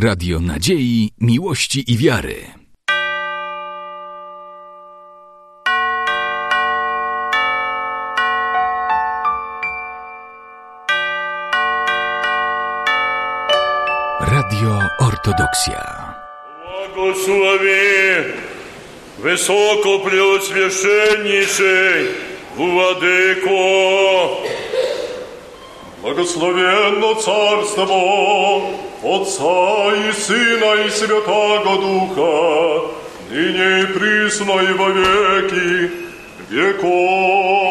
Radio Nadziei, Miłości i Wiary. Radio Ortodoksja. Błogosławi wysoko preoswieszeniszy, Władyko, Благословенно Царство Отца и Сына и Святаго Духа, ныне и присно и во веки веков.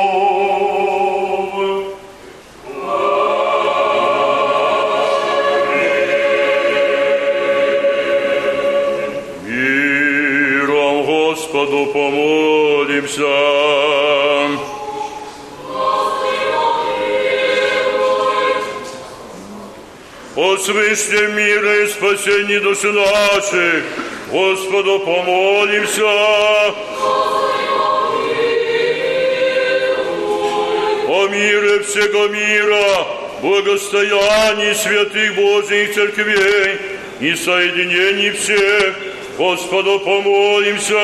Свыше мира и спасении души наших, Господу помолимся. О мире всего мира, благостоянии святых Божьих церквей и соединении всех, Господу помолимся.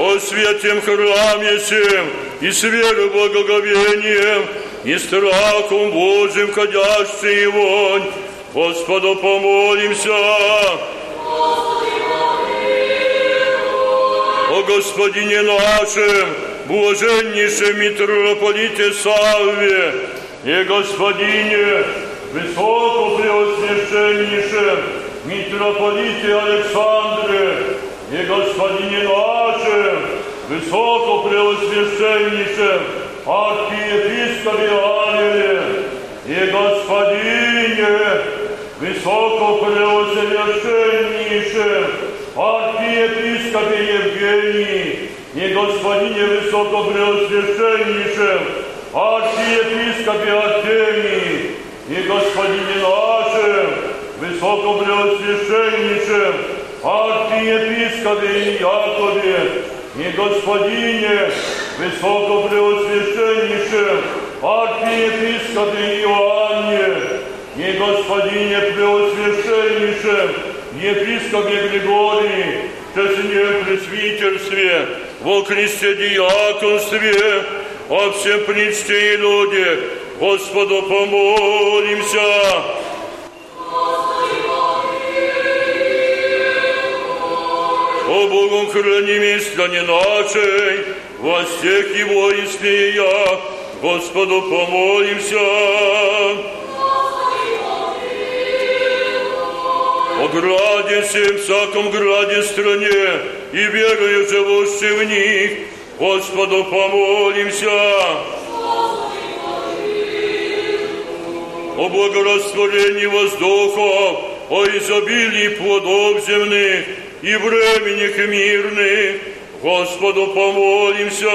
О святем храме сем, и с верой благоговением, и страхом Божьим ходящий вонь, Господу помолимся. О Господине нашем, блаженнейшем митрополите Савве, и Господине, высокопреосвященнейшем митрополите Александре, и Господине нашем, высокопреосвященнейшем архиепископе Авеле, и Господине, высокопреосвященнейшем архиепископе Евгении, и Господине высокопреосвященнейшем архиепископе Артемии, и Господине нашем, высокопреосвященнейшем архиепископе Якове, и Господине высокопреосвященнейшем архиепископе Иоанне, и Господине преосвященнейшем епископе Григории, честном пресвитерстве, во Христе диаконстве, о всем причте и людях, Господу помолимся. О Богом храними стране нашей, во всех его испеях, Господу помолимся. О граде всем, всяком граде стране, и верою живущей в них, Господу помолимся. О благорастворении воздухов, о изобилии плодов земных и временях мирных, Господу помолимся.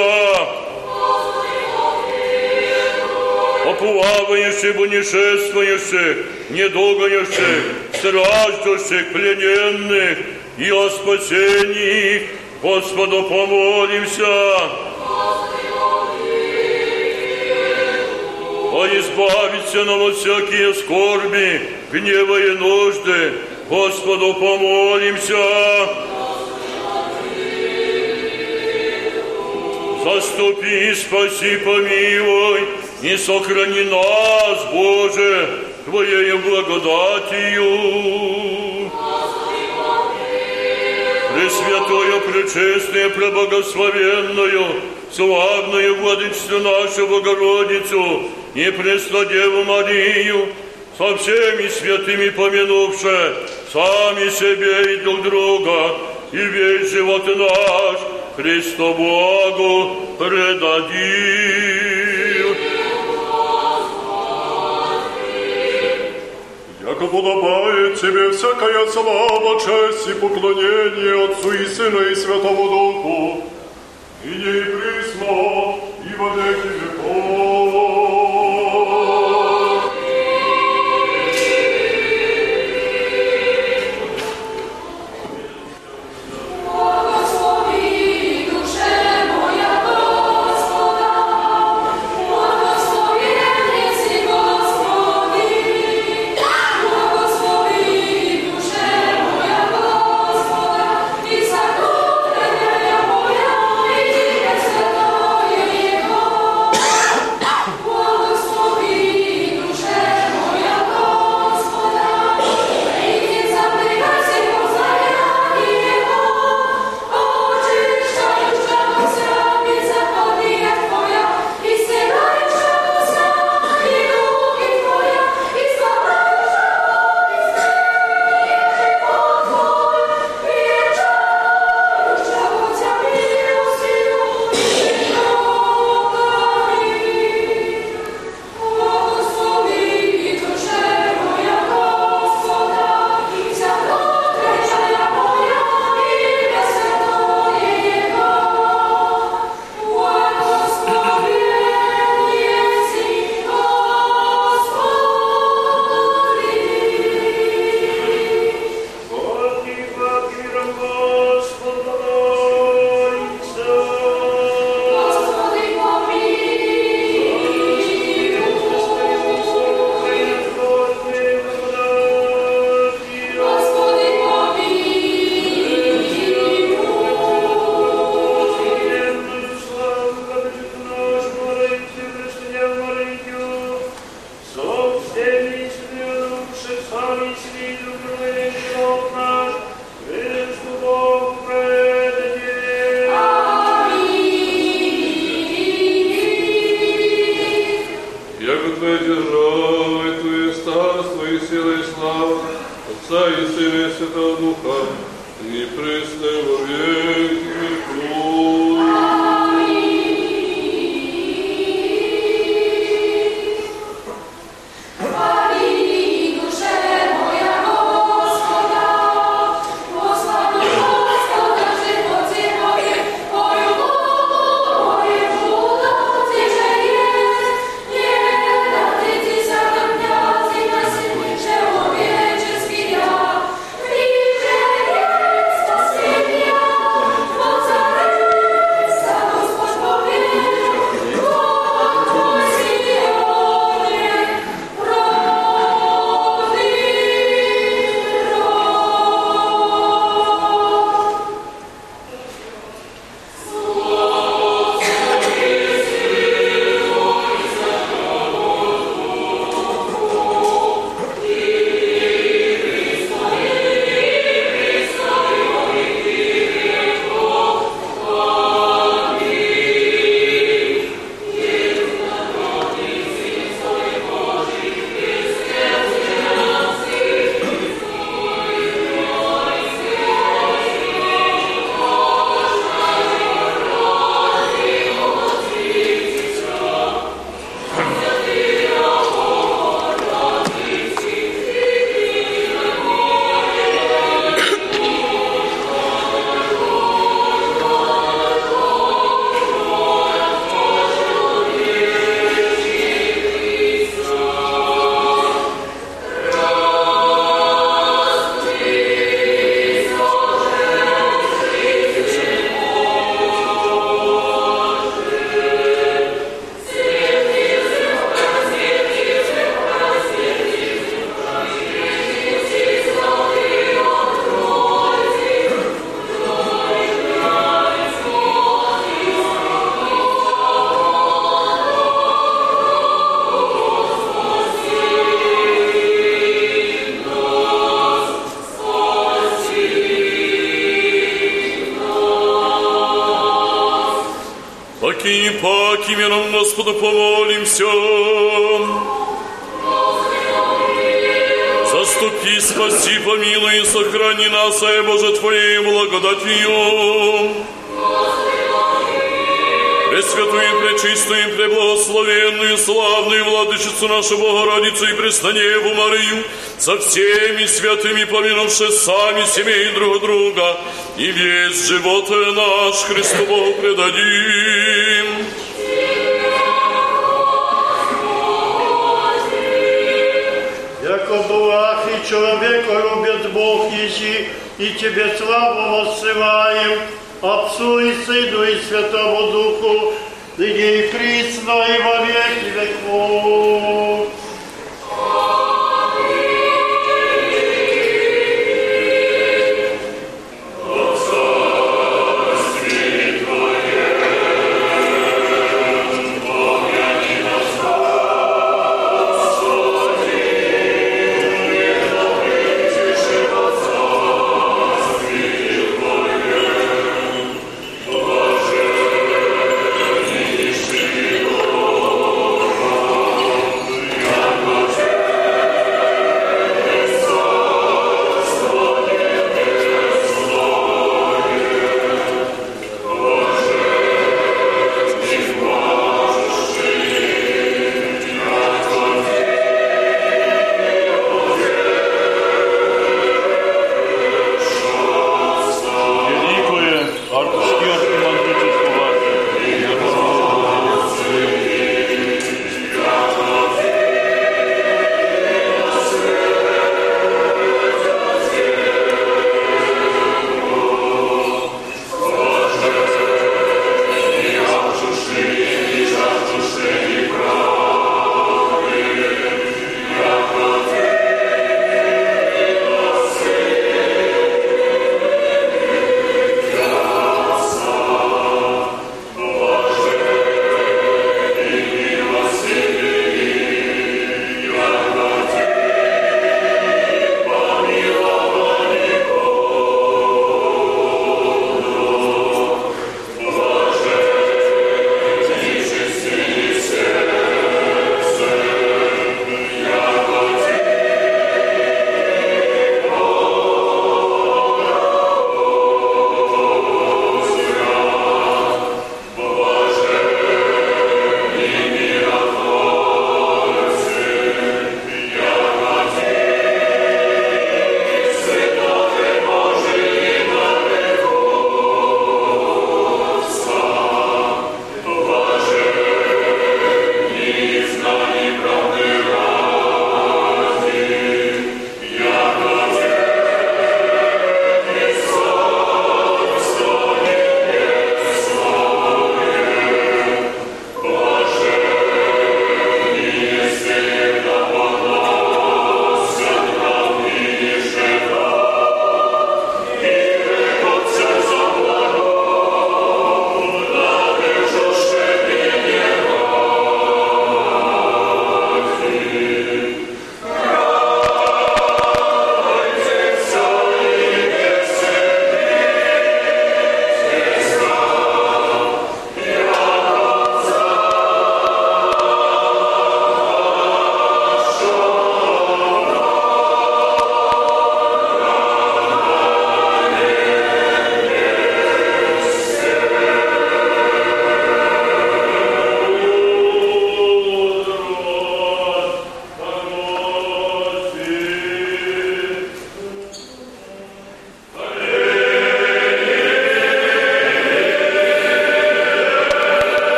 О плавающих, путешествующих, недугающих, страждущих, плененных и о спасении, Господу помолимся. О избавиться нам от всякие скорби, гнева и нужды, Господу помолимся. Заступи, спаси, помилуй, и сохрани нас, Боже, Твоею благодатью. Пресвятую, пречестную, преблагословенную, славную владычцу нашу Богородицу и Пресладеву Марию, со всеми святыми помянувши сами себе и друг друга, и весь живот наш Христу Богу предадим. Яко подобает тебе всякая слава, честь и поклонение Отцу и Сыну и Святому Духу, и не сохрани нас, а Боже, Твоей благодатью. Пресвятую, пречистую, преблагословенную, славную Владычицу нашу Богородицу и Пресноневу Марию, со всеми святыми помянувши сами семей друг друга, и весь живот наш Христу Богу предадим. Яко благ и человека любит Бог еси, и Тебе славу воссылаем, Отцу и Сыну и Святому Духу, ныне и присно и во веки веков.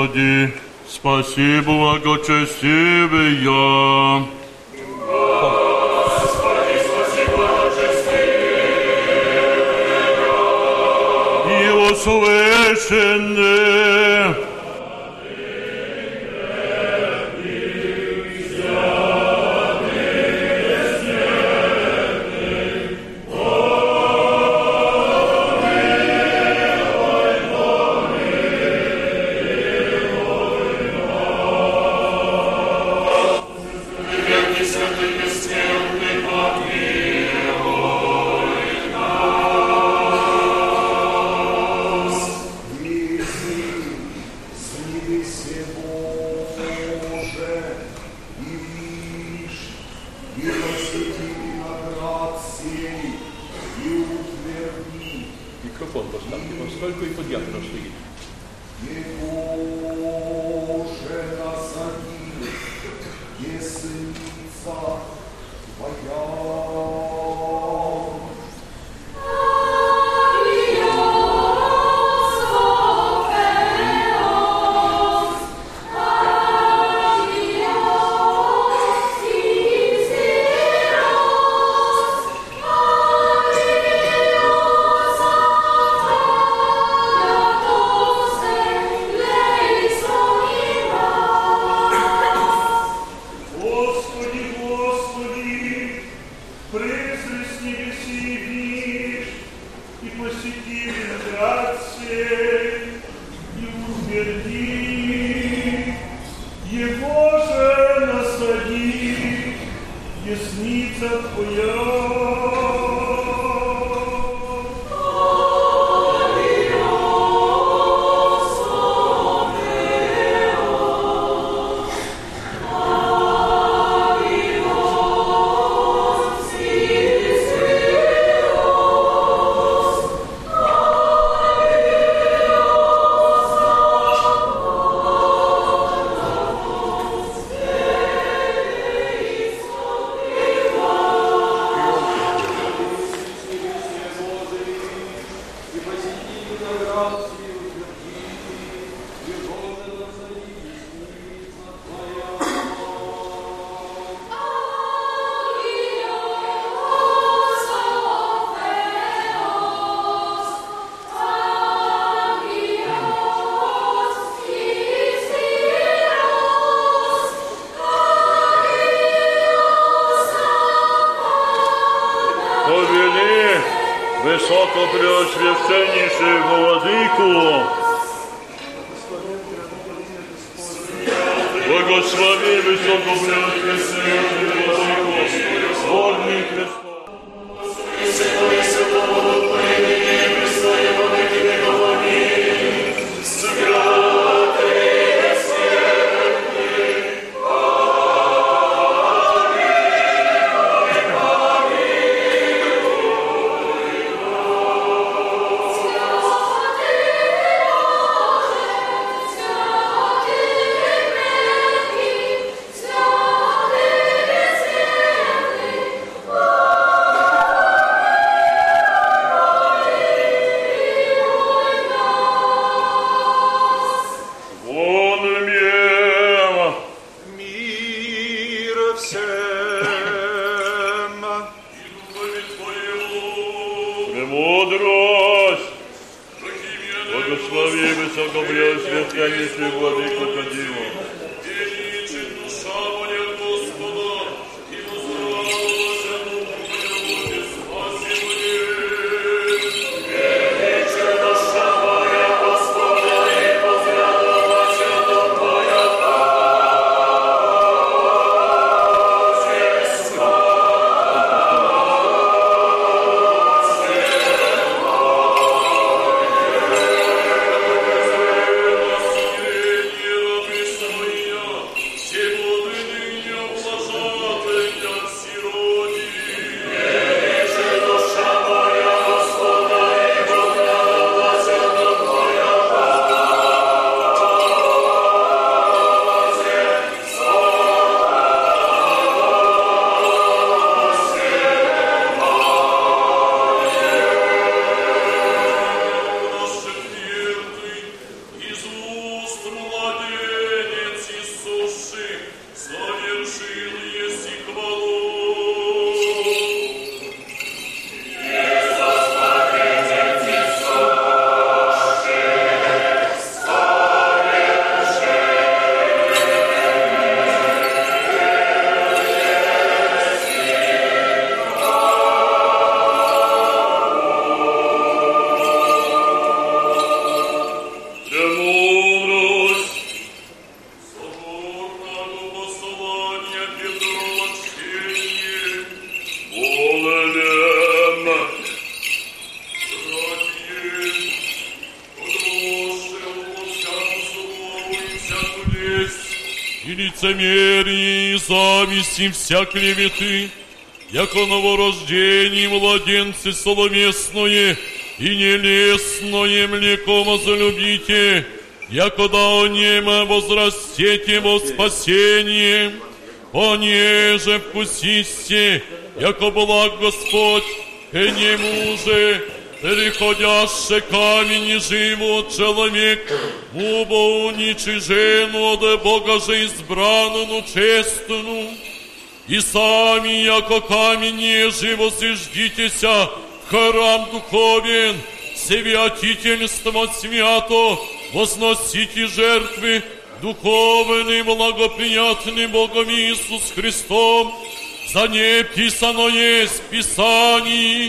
Господи, спаси благочестивия. Его зависти вся клеветы, яко новорождение младенцы соломесное и нелестное млеком возлюбите, якода о нем возрастете во спасение, понеже вкусисте, яко благ Господь, к нему же переходяще камень живот человек, убо уничижену от Бога же избранную честную, и сами, яко камень живо сиждитеся, храм духовен, святительство свято, возносите жертвы, духовный, благоприятный Богом Иисус Христом, за не писано есть в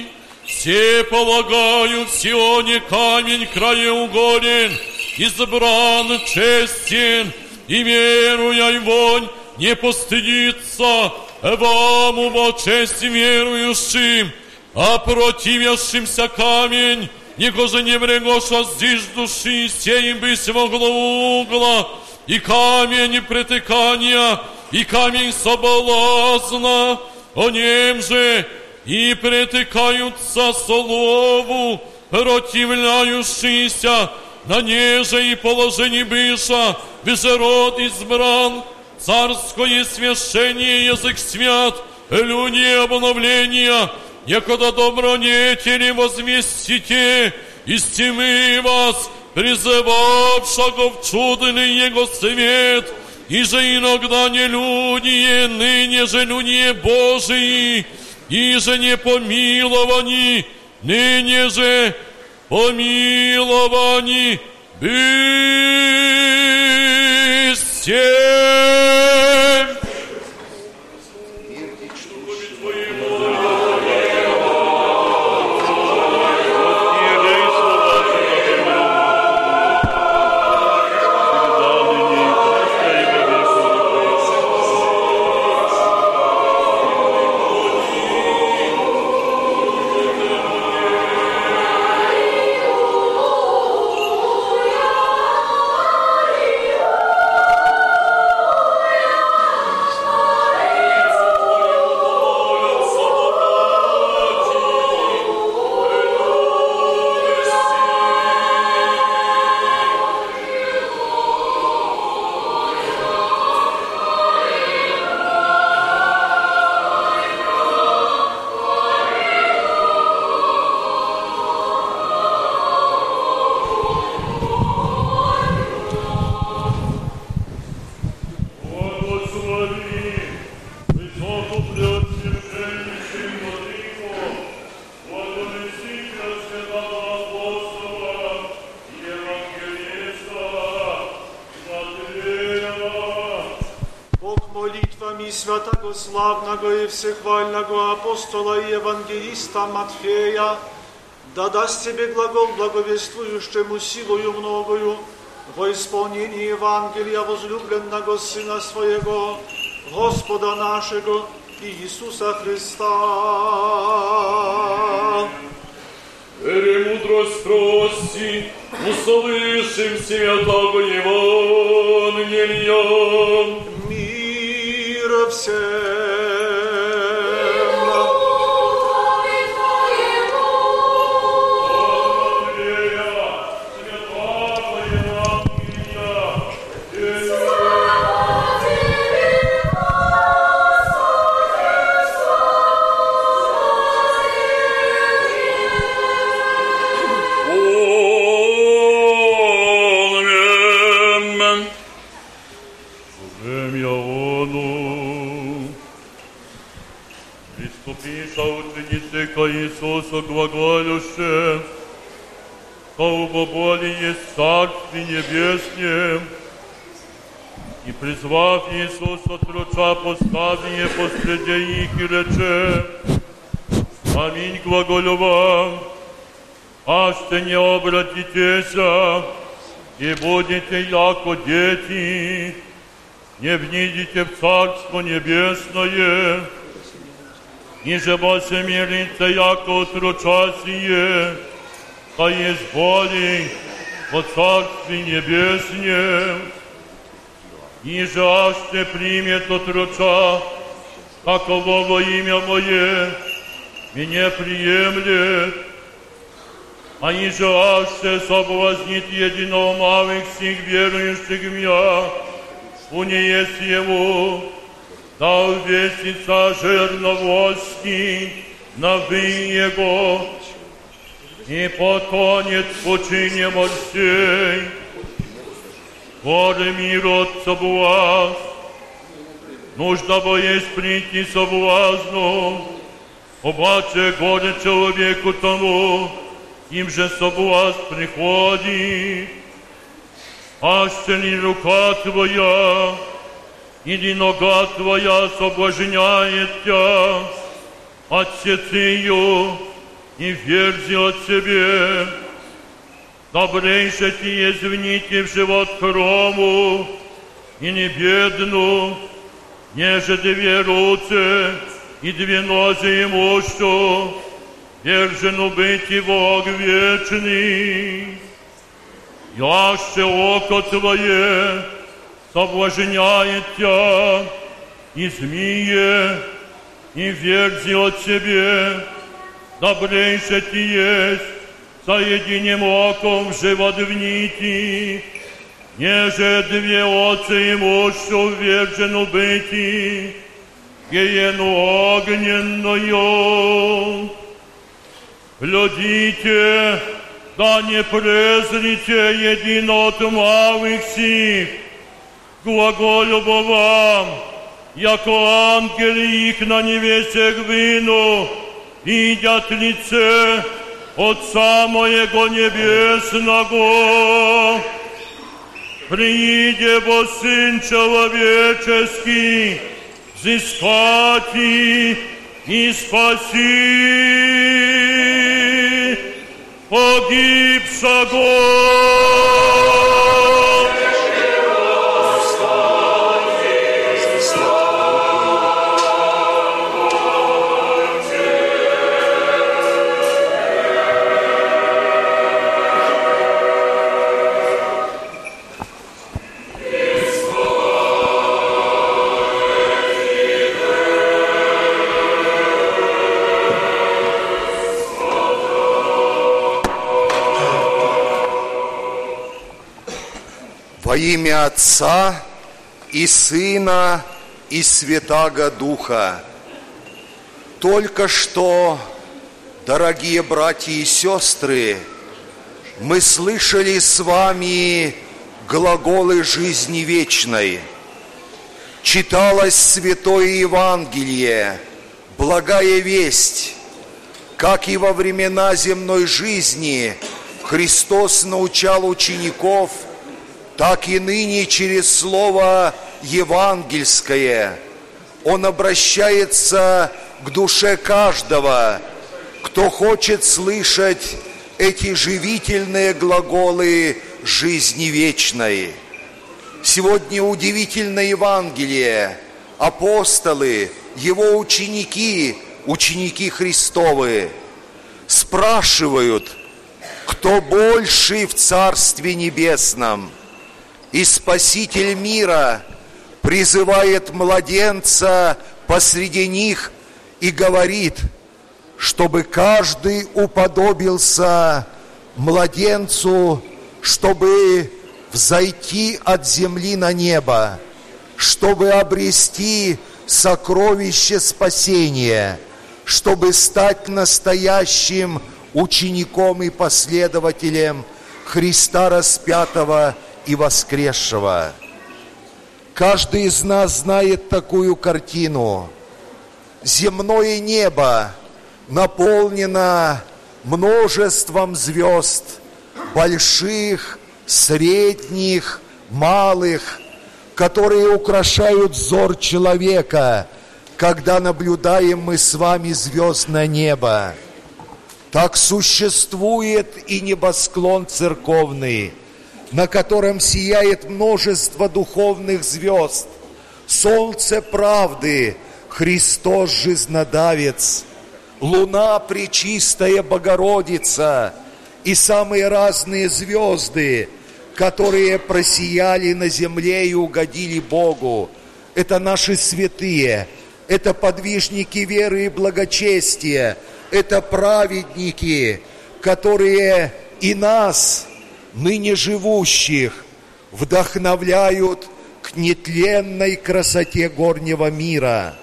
все полагаю, в Сионе камень краеугоден, избран честен, и веруя и вонь не постыдится вам ума честь верующим, а противящимся камень, никоже не врегоша здесь души, сеем быть могло угла, и камень притыкания, и камень соблазна, о нем же и притыкаются слову, противляющиеся, на неже и положение быша, род избран, царское священие язык свят, люди обновления, якода добронетели возвестите, из тьмы вас, призывавшего в чудный его свет, и же иногда не люди, ныне же люди Божии, и же не помиловани, ныне же помиловани бысте. Славного и всехвального апостола и евангелиста Матфея да даст тебе глагол благовествующему силою многою во исполнении Евангелия возлюбленного Сына Своего, Господа нашего Иисуса Христа. Премудрость прости, услышим святого Евангелия. Мир и призвав Иисуса труча поставие посреди их и рече, Аминь глаголю вам, Аще не обратитеся, и будете яко дети, не внидите в Царство Небесное, ниже ваше мирится, яко утручасие, а есть боли во Царстве Небесне. И жажде примет от руча, таково имя мое, меня приемлет, а и жажде соблазнит единого малых всех верующих в меня, у не есть его, да увесится жирновоски на вы его, и потонет в пучине морщей. Горе мир от соблазн, нужда бо есть прийти соблазну, Обаче горе человеку тому, им же соблазн приходит. Аще ли рука твоя, или нога твоя соблазняет тебя, отсети ее и верзи от себе. Добрейше ти есть вните в живот хрому и не бедну, неже две руце и две нози имущу, держену быть и Бог вечный. Яще око Твое соблазняет Тебя, и змеи, и верзи от себе, добрейше Ти есть, соединим оком живот в нити, неже две отцы имущу вержену быти, гиену огненную. Глядите, да не презрите едино от малых сих, глаголю бо вам, яко ангели их на невесе вину, видят лице Отца моего Небесного. Прииде бо Сын Человеческий, взыскать и спаси погибшего. Во имя Отца и Сына и Святаго Духа. Только что, дорогие братья и сестры, мы слышали с вами глаголы жизни вечной. Читалось Святое Евангелие, благая весть, как и во времена земной жизни Христос научал учеников – так и ныне через Слово Евангельское Он обращается к душе каждого, кто хочет слышать эти живительные глаголы жизни вечной. Сегодня удивительное Евангелие, апостолы, его ученики, ученики Христовы, спрашивают, кто больший в Царстве Небесном – и Спаситель мира призывает младенца посреди них и говорит, чтобы каждый уподобился младенцу, чтобы взойти от земли на небо, чтобы обрести сокровище спасения, чтобы стать настоящим учеником и последователем Христа распятого и воскресшего. Каждый из нас знает такую картину. Земное небо наполнено множеством звезд, больших, средних, малых, которые украшают взор человека, когда наблюдаем мы с вами звездное небо. Так существует и небосклон церковный – на котором сияет множество духовных звезд. Солнце правды, Христос жизнодавец, луна пречистая Богородица и самые разные звезды, которые просияли на земле и угодили Богу. Это наши святые, это подвижники веры и благочестия, это праведники, которые и нас, ныне живущих, вдохновляют к нетленной красоте горнего мира.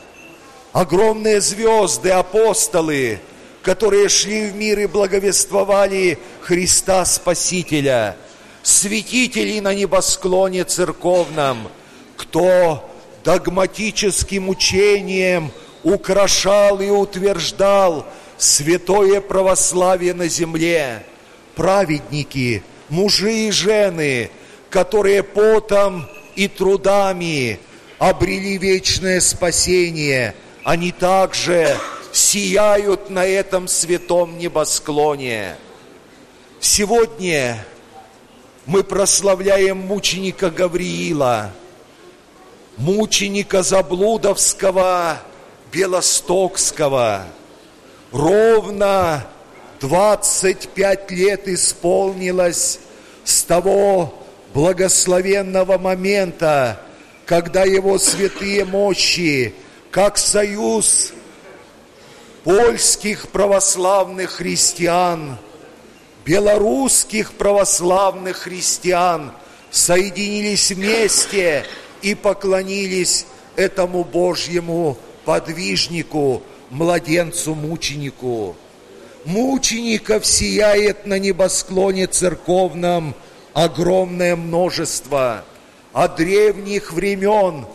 Огромные звезды, апостолы, которые шли в мир и благовествовали Христа Спасителя, святители на небосклоне церковном, кто догматическим учением украшал и утверждал святое православие на земле, праведники, мужи и жены, которые потом и трудами обрели вечное спасение, они также сияют на этом святом небосклоне. Сегодня мы прославляем мученика Гавриила, мученика Заблудовского, Белостокского. Ровно 25 лет исполнилось с того благословенного момента, когда его святые мощи, как союз польских православных христиан, белорусских православных христиан соединились вместе и поклонились этому Божьему подвижнику, младенцу-мученику. Мучеников сияет на небосклоне церковном огромное множество. От древних времен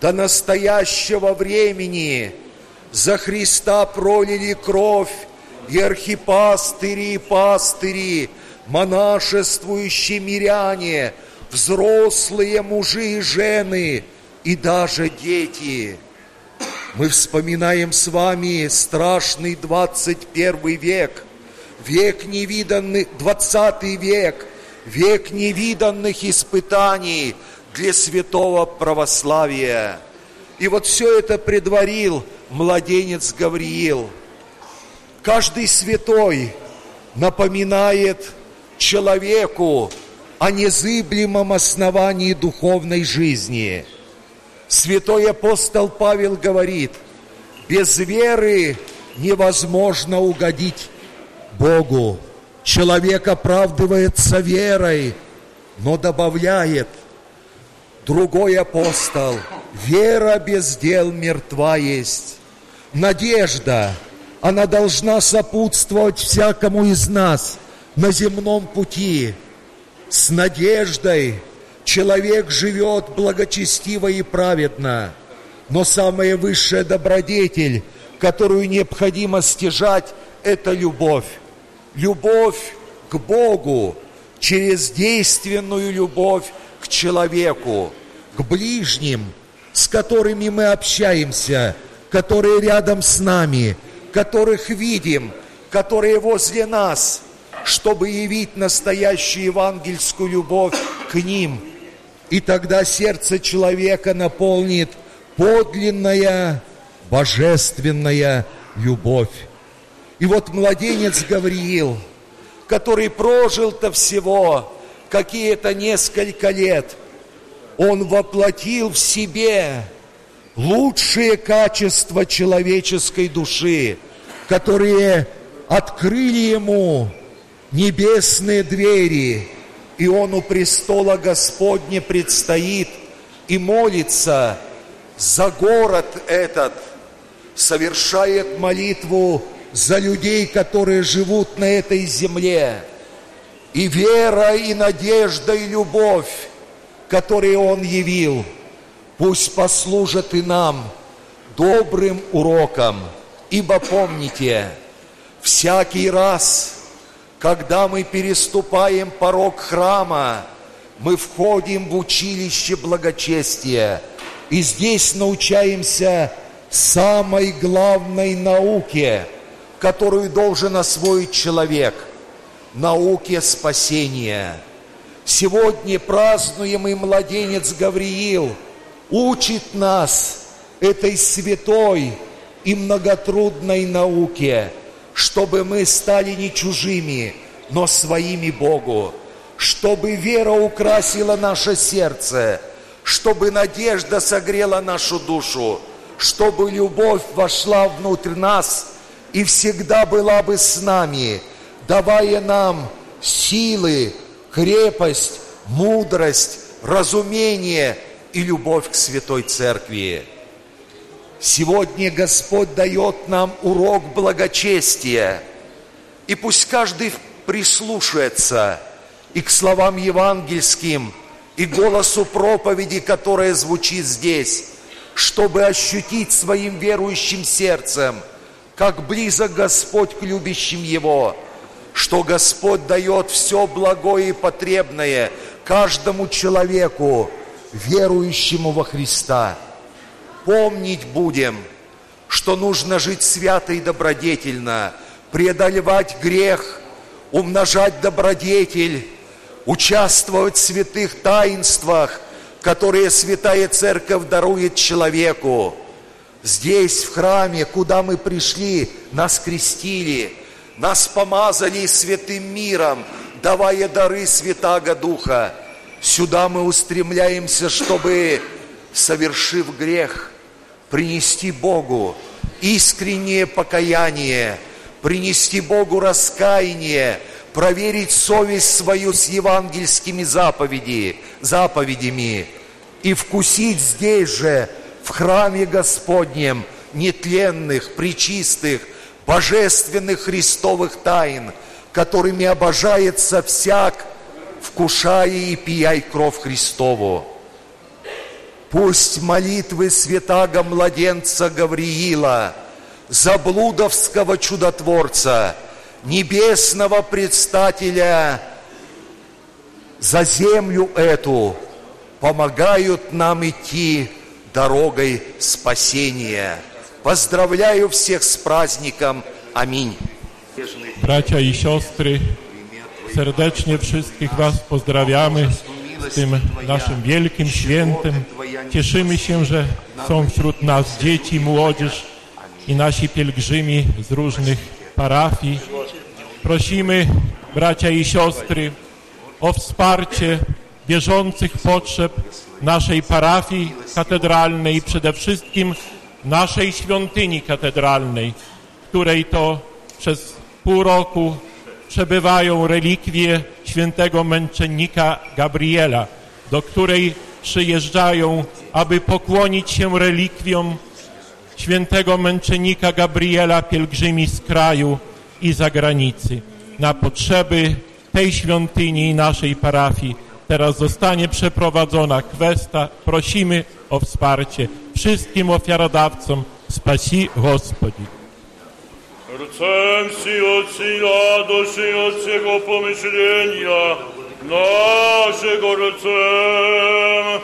до настоящего времени за Христа пролили кровь и архипастыри, и пастыри, монашествующие миряне, взрослые мужи и жены, и даже дети. Мы вспоминаем с вами страшный 21 век, век невиданный, 20 век, век невиданных испытаний для святого православия. И вот все это предварил младенец Гавриил. Каждый святой напоминает человеку о незыблемом основании духовной жизни. Святой апостол Павел говорит, без веры невозможно угодить Богу. Человек оправдывается верой, но добавляет другой апостол, вера без дел мертва есть. Надежда, она должна сопутствовать всякому из нас на земном пути. С надеждой человек живет благочестиво и праведно, но самая высшая добродетель, которую необходимо стяжать, это любовь. Любовь к Богу через действенную любовь к человеку, к ближним, с которыми мы общаемся, которые рядом с нами, которых видим, которые возле нас, чтобы явить настоящую евангельскую любовь к ним. И тогда сердце человека наполнит подлинная божественная любовь. И вот младенец Гавриил, который прожил-то всего какие-то несколько лет, он воплотил в себе лучшие качества человеческой души, которые открыли ему небесные двери, и он у престола Господня предстоит и молится за город этот, совершает молитву за людей, которые живут на этой земле. И вера, и надежда, и любовь, которые Он явил, пусть послужат и нам добрым уроком. Ибо помните, всякий раз, когда мы переступаем порог храма, мы входим в училище благочестия. И здесь научаемся самой главной науке, которую должен освоить человек – науке спасения. Сегодня празднуемый младенец Гавриил учит нас этой святой и многотрудной науке, чтобы мы стали не чужими, но своими Богу. чтобы вера украсила наше сердце, чтобы надежда согрела нашу душу, чтобы любовь вошла внутрь нас и всегда была бы с нами, давая нам силы, крепость, мудрость, разумение и любовь к Святой Церкви. Сегодня Господь дает нам урок благочестия. И пусть каждый прислушается и к словам евангельским, и голосу проповеди, которая звучит здесь, чтобы ощутить своим верующим сердцем, как близок Господь к любящим Его, что Господь дает все благое и потребное каждому человеку, верующему во Христа. Помнить будем, что нужно жить свято и добродетельно, преодолевать грех, умножать добродетель, участвовать в святых таинствах, которые Святая Церковь дарует человеку. Здесь, в храме, куда мы пришли, нас крестили, нас помазали святым миром, давая дары Святаго Духа. Сюда мы устремляемся, чтобы, совершив грех, принести Богу искреннее покаяние, принести Богу раскаяние, проверить совесть свою с евангельскими заповеди, заповедями и вкусить здесь же, в храме Господнем, нетленных, причистых, божественных Христовых тайн, которыми обожается всяк, вкушая и пияй кровь Христову. Пусть молитвы святаго младенца Гавриила, заблудовского чудотворца, небесного предстателя за землю эту помогают нам идти дорогой спасения. Поздравляю всех с праздником. Аминь. Bracia i siostry, serdecznie wszystkich Was pozdrawiamy z tym naszym wielkim świętem. Cieszymy się, że są wśród nas dzieci, młodzież i nasi pielgrzymi z różnych parafii. Prosimy, bracia i siostry, o wsparcie bieżących potrzeb naszej parafii katedralnej, przede wszystkim naszej świątyni katedralnej, której to przez pół roku przebywają relikwie świętego męczennika Gabriela, do której przyjeżdżają, aby pokłonić się relikwiom świętego męczennika Gabriela pielgrzymi z kraju i zagranicy. Na potrzeby tej świątyni i naszej parafii teraz zostanie przeprowadzona kwesta. Prosimy o wsparcie wszystkim ofiarodawcom. Spasi Gospodzi. Рцем всі отці радості от всього помишлення нашого рцем.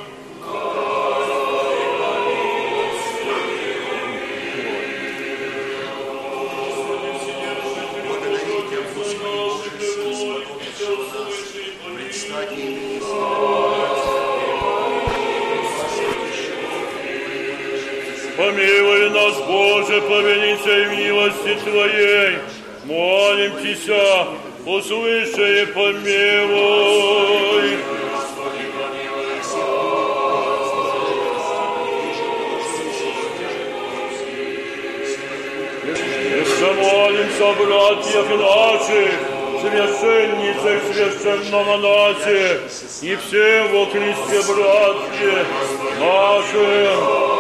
Помилуй нас, Боже, по милости Твоей. Молим Тися, услыши и помилуй. Еще молимся о братьях наших, священницах, священномонасе и всем во Христе братья нашим.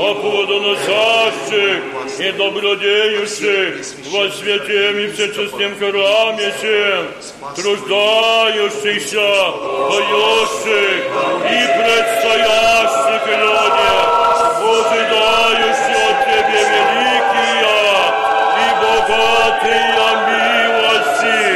О плодоносящих и добродеющих во святем и всечестном храме сем, труждающихся, поющих и предстоящих людях, ожидающих от Тебе великие и богатые милости.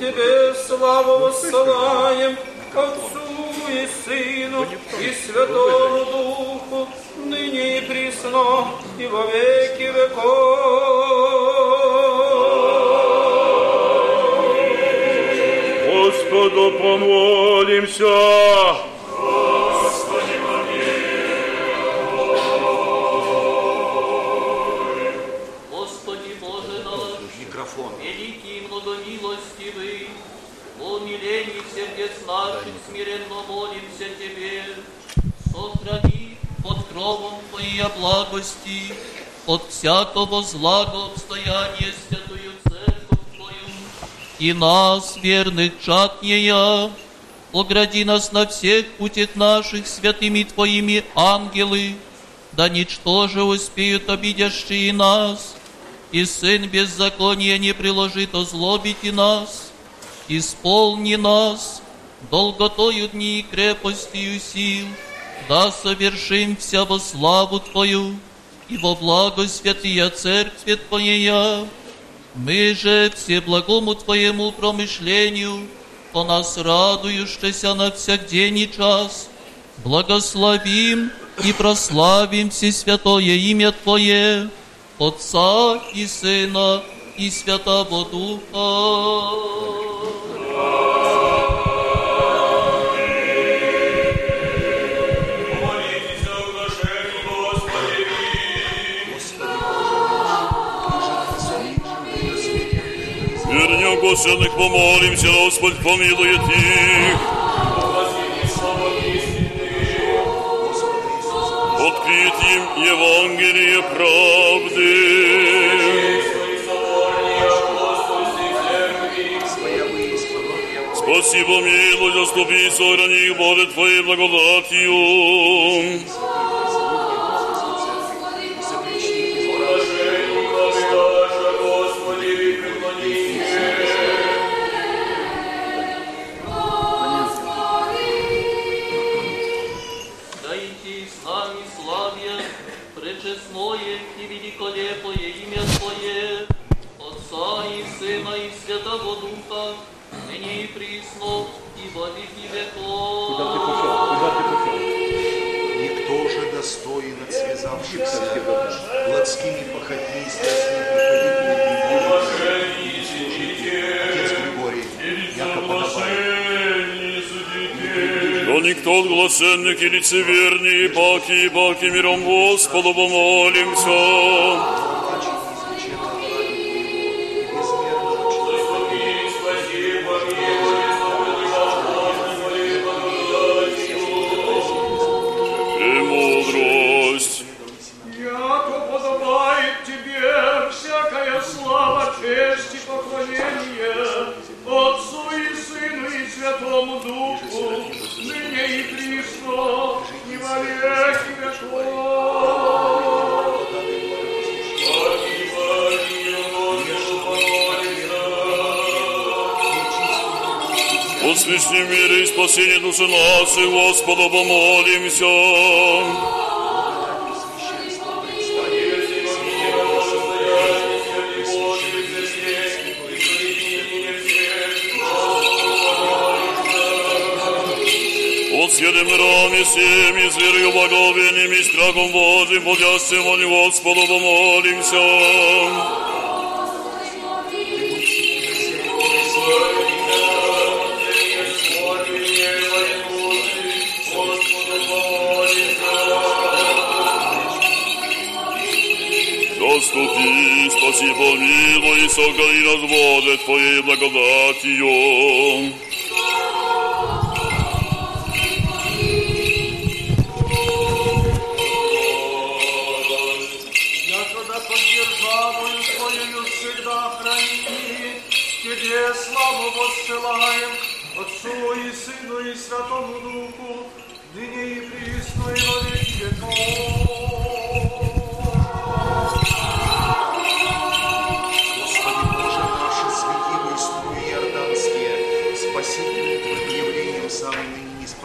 Тебе славу воссылаем, Отцу и Сыну и Святому Духу, ныне и присно, и во веки веков. Господу помолимся. Сердец наших смиренно молимся Тебе, сохрани под кровом Твоей благости, от всякого злого обстояния святую церковь Твою, и нас, верных чад Нея, огради нас на всех путях наших святыми Твоими ангелы, да ничтоже успеют обидящие нас, и Сын беззакония не приложит озлобить и нас, исполни нас долготою дни и крепостью сил, да совершим вся во славу Твою и во благо святия Церкви Твоя. Мы же все благому Твоему промышлению, по нас радующийся на всякдень и час, благословим и прославим все святое имя Твое, Отца и Сына и Святого Духа. Гошенных помолимся, Господь помилует их. Открыть им Евангелие правды. Спаси, помилуй, заступи, сохрани их, Боже, Твоей благодатью. Великолепное имя Твое, Отца и Сына и Святого Духа, ныне и присно, и во веки веков. Никто же достоин от связавшихся плотскими похотьми и страстными Отец Григорий, яко подобает. Но никто от глашенных и лицеверней, паки и паки миром Господу помолимся. О священном мире и спасении души нашей, Господу помолимся. От съедем мирами всем и с верою благовением и страхом Божьим, бодящим они Господу помолимся. Заступи, спаси, помилуй, сохрани нас, Боже, Твоей благодатью. Тебе славу воссылаем, Отцу и Сыну и Святому Духу, ныне и присно и во веки веков.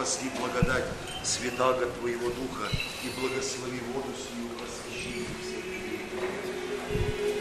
Спасли благодать святаго Твоего Духа и благослови воду сию просвещение всех людей.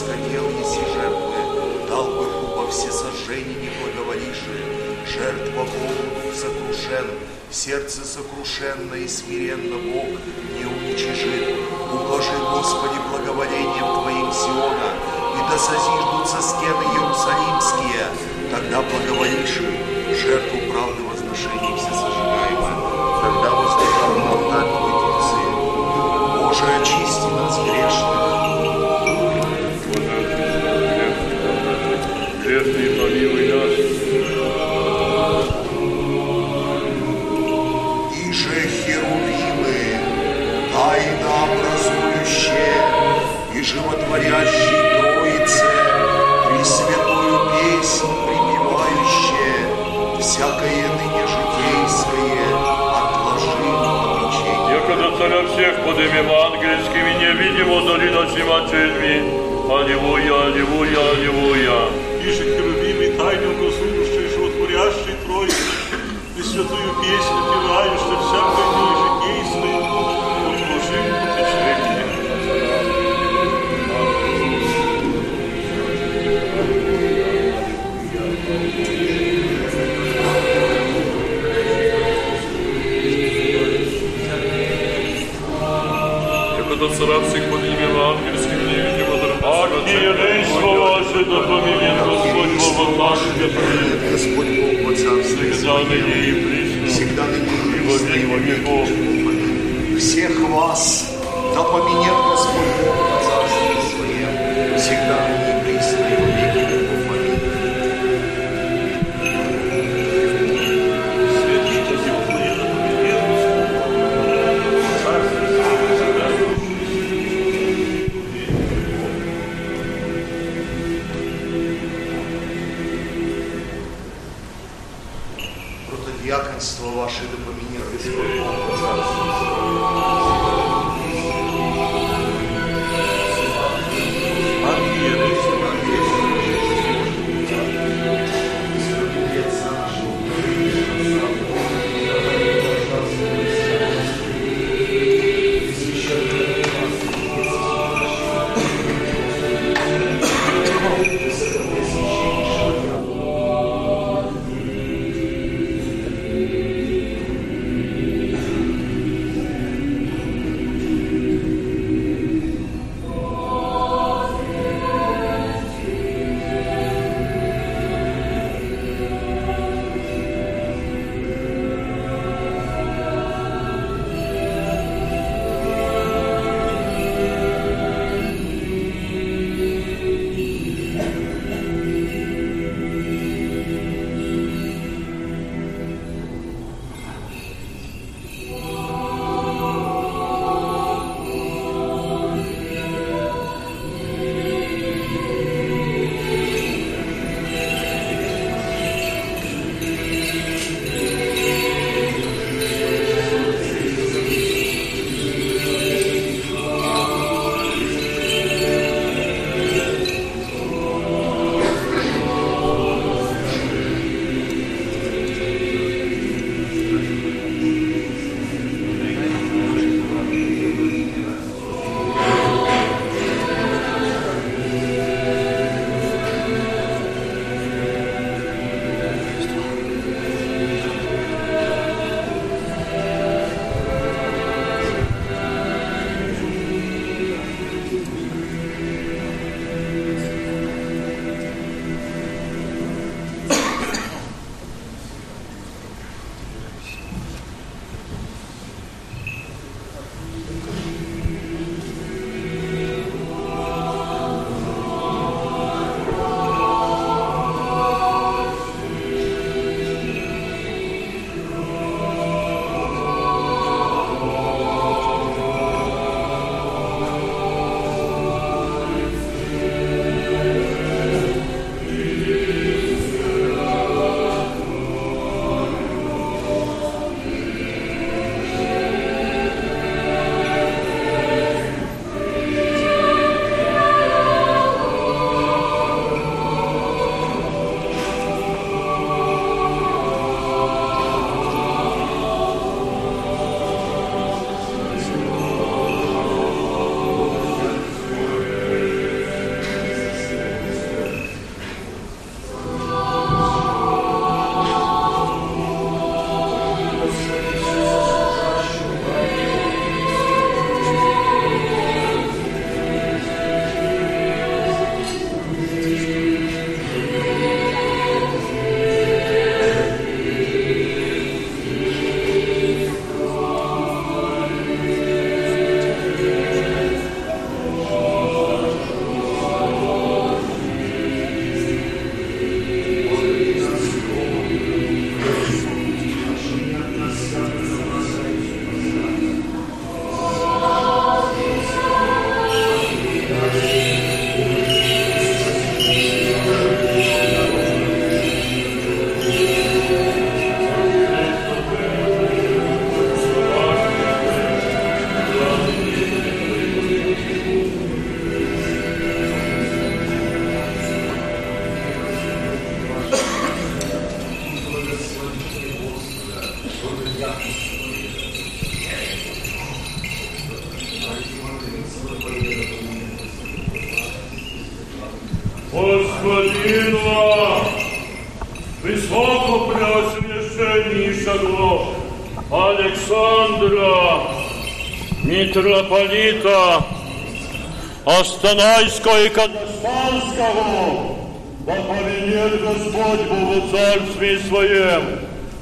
Восходил, еси жертвы, дал бы хуба все сожжения, не благоволишь, жертва Богу сокрушен, сердце сокрушенно и смиренно Бог не уничижит. Укажи, Господи, благоволением Твоим Сиона, и да созиждутся стены Иерусалимские, тогда благоволишь, жертву правды возношения все сожигаемо, тогда воздержал на алтарь. Боже, очисти нас грешных, и животворящие Троице, Пресвятую песнь припевающие, всякое ныне житейское отложи попечение. Якогда царя всех подымем ангельскими невидимо дали нашим отчельми. Аллилуйя, аллилуйя, аллилуйя. И же херувимы тайно образующие животворящие Троицы, Пресвятую песню певающую всякое ныне житейское, отложи Якогда царя всех подымем ангельскими невидимо дали Архиерейство ваше, да помилует Господь во власти Господь Бог во царстве Всегда ныне и присно, всегда ныне и и во веки и во веков. Всех вас да поменет Господь Бог во царстве своем, всегда. ныне митрополита Астанайского и Казахстанского, да повинет Господь Богу Царстве Своем,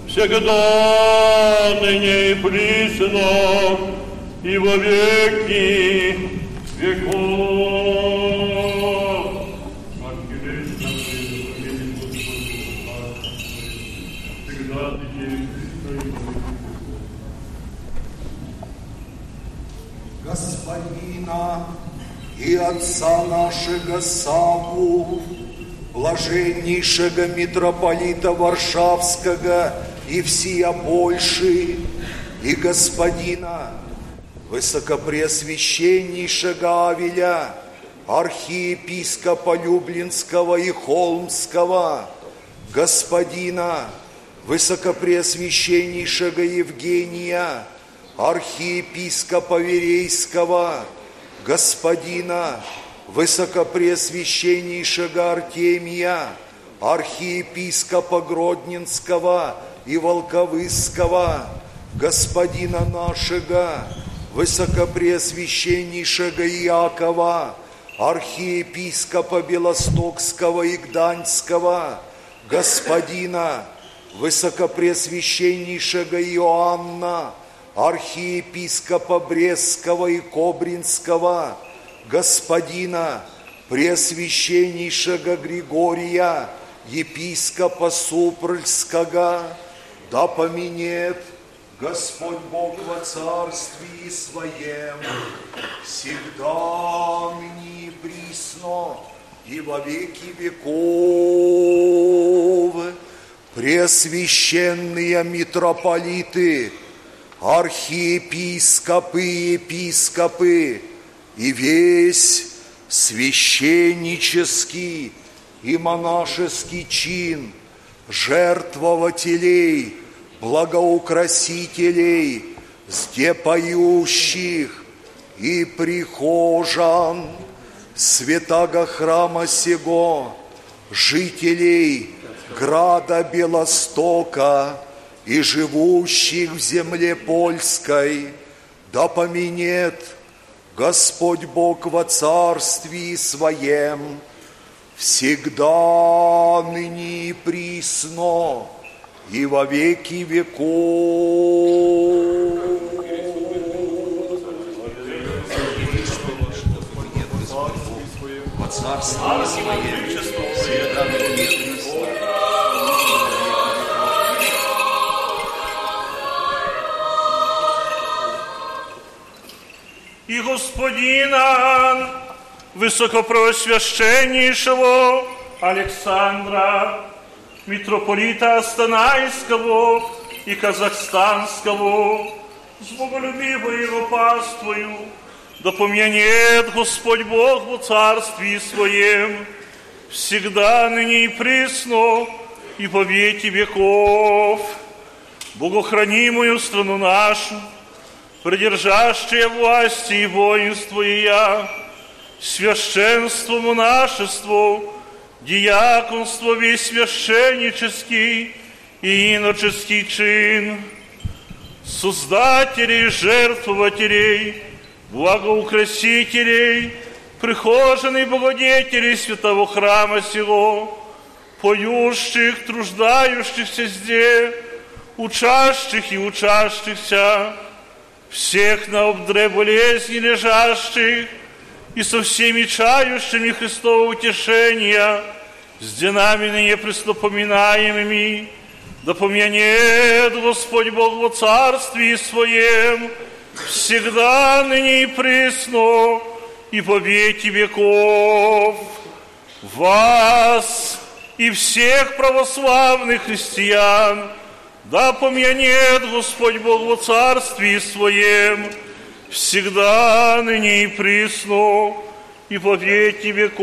всегда, ныне и присно, и во веки блаженнейшего митрополита Варшавского и всея Польши, и Господина высокопреосвященнейшего Авеля, архиепископа Люблинского и Холмского, Господина высокопреосвященнейшего Евгения, архиепископа Верейского, господина высокопреосвященнейшего Артемия, архиепископа Гродненского и Волковысского, господина нашего высокопреосвященнейшего Иакова, архиепископа Белостокского и Гданьского, господина высокопреосвященнейшего Иоанна, архиепископа Брестского и Кобринского, господина Преосвященнейшего Григория, епископа Супральского, да поменет Господь Бог во Царствии Своем, всегда и присно, и во веки веков. Преосвященные митрополиты, архиепископы и епископы, и весь священнический и монашеский чин жертвователей, благоукрасителей, поющих и прихожан святого храма сего, жителей града Белостока и живущих в земле польской, да поменет Господь Бог во царствии Своем, всегда ныне и присно, и во веки веков. И присно. и господина высокопросвященнейшего Александра, митрополита Астанайского и Казахстанского, с боголюбивой его паствою, да помянет Господь Бог во Царстве Своем, всегда ныне и присно, и по веки веков. Богохранимую страну нашу, придержащие власти и воинство и я, священство монашеству, диаконство весь священнический и иноческий чин, создателей, жертвователей, благоукрасителей, прихожан и благодетелей святого храма сего, поющих, труждающихся здесь, учащих и учащихся, всех на обдре болезни лежащих и со всеми чающими Христова утешения, с денами ныне преступоминаемыми, да помянет Господь Бог во Царстве Своем, всегда ныне и присно, и по веки веков. Вас и всех православных христиан – да помянет Господь Бог во Царстве Своем, всегда, ныне и присно, и по веки веков.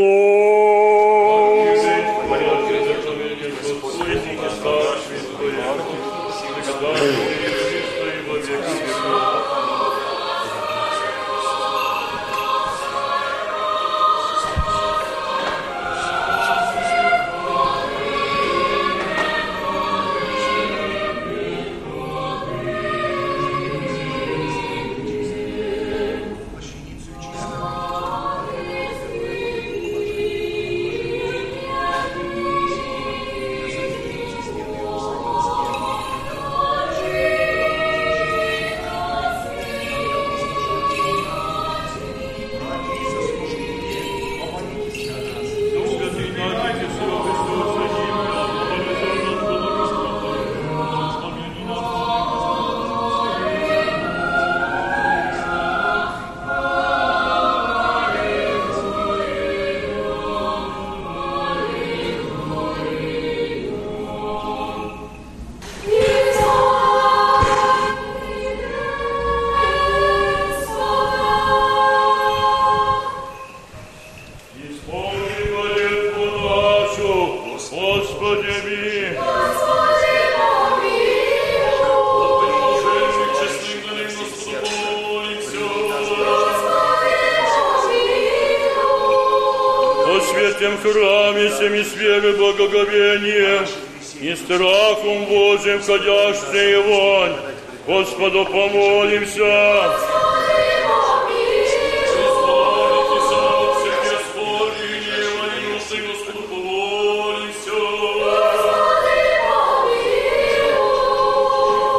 Господу помолимся.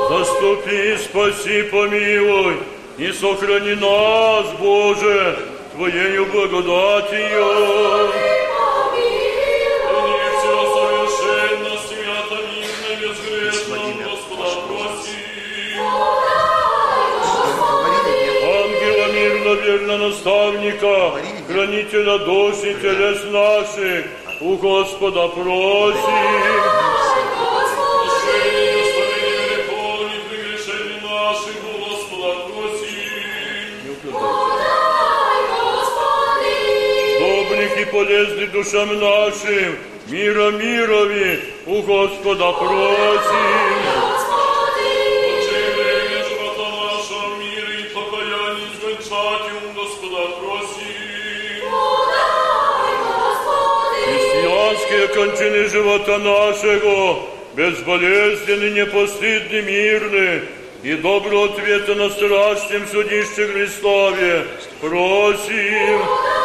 Заступи, спаси, помилуй, и сохрани нас. спасителя с наших, у Господа просим. Добрых и полезных душам нашим, мира мирови, у Господа просим. кончины живота нашего, безболезненный, непостыдный, мирный, и доброго ответа на страшном судище Христове просим.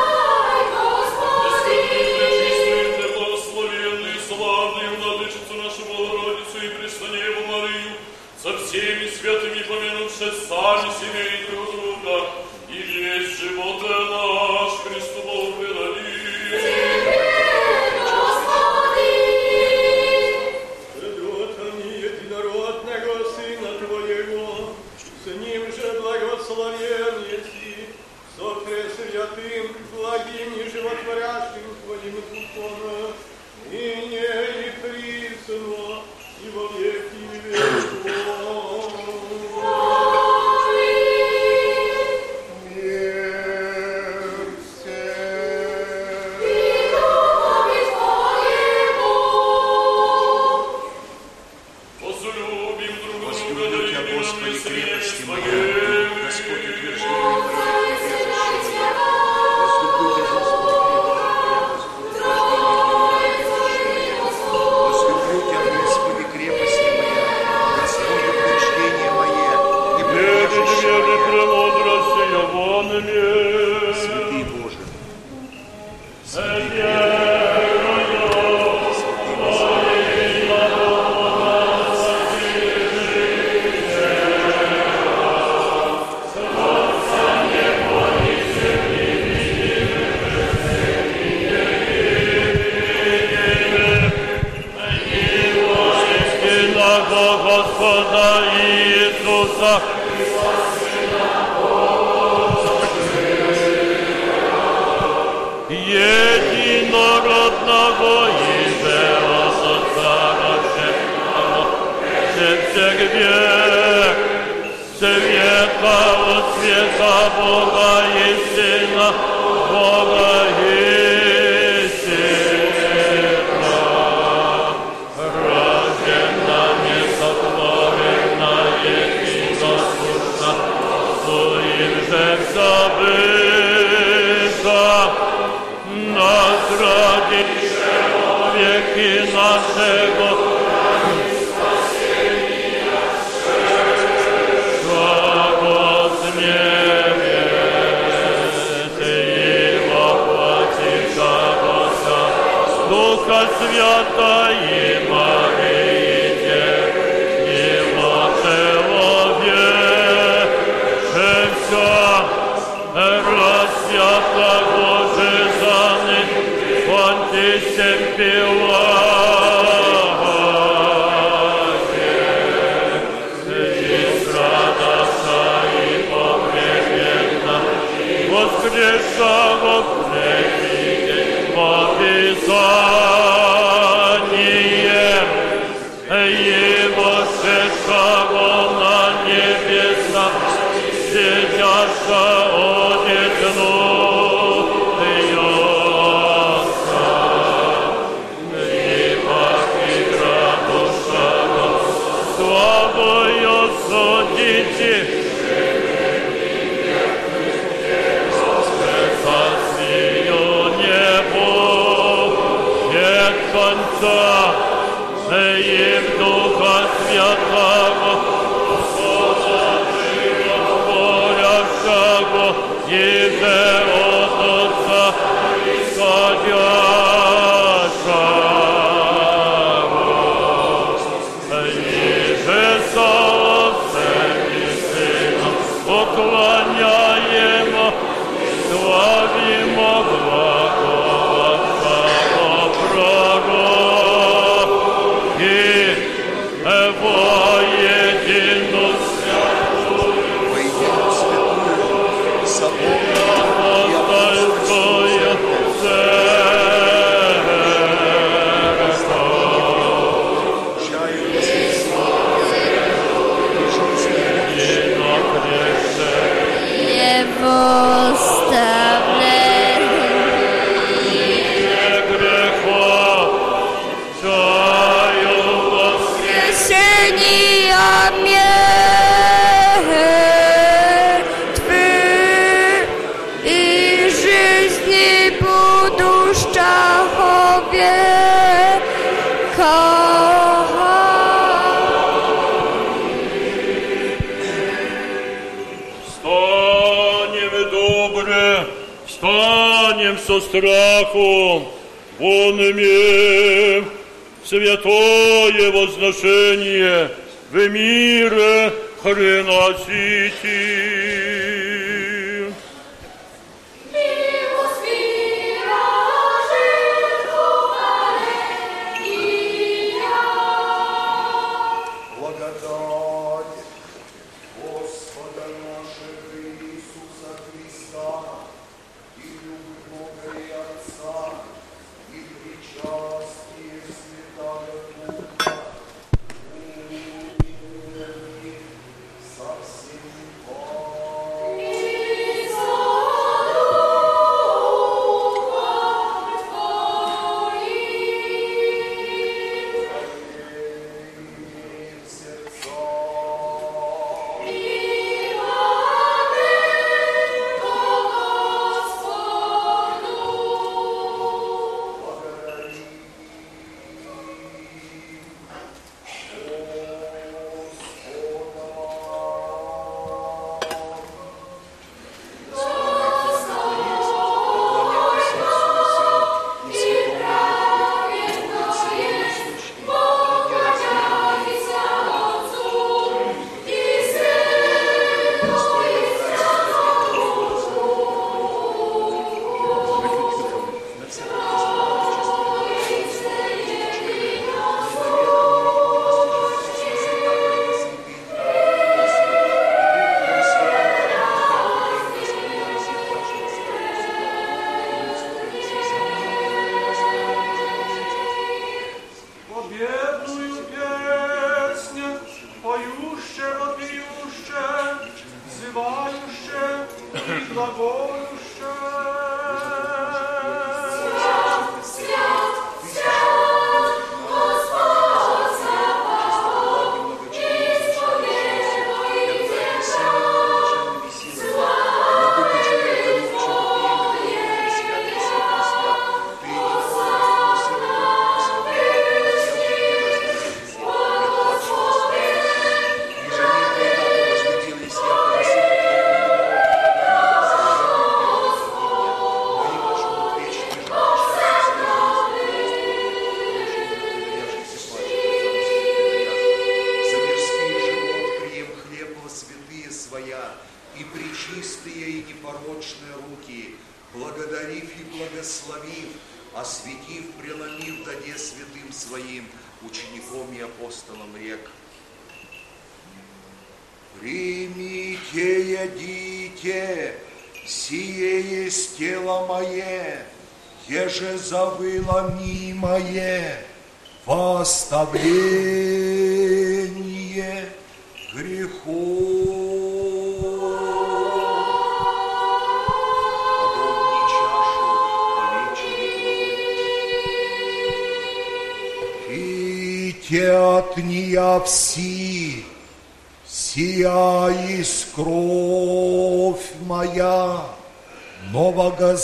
Со страхом, он имеем святое возношение в мире хреносите.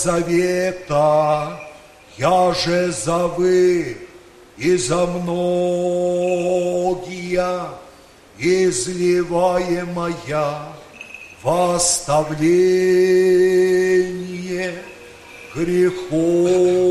Завета, я же за вы, и за многие изливаемая во оставление грехов.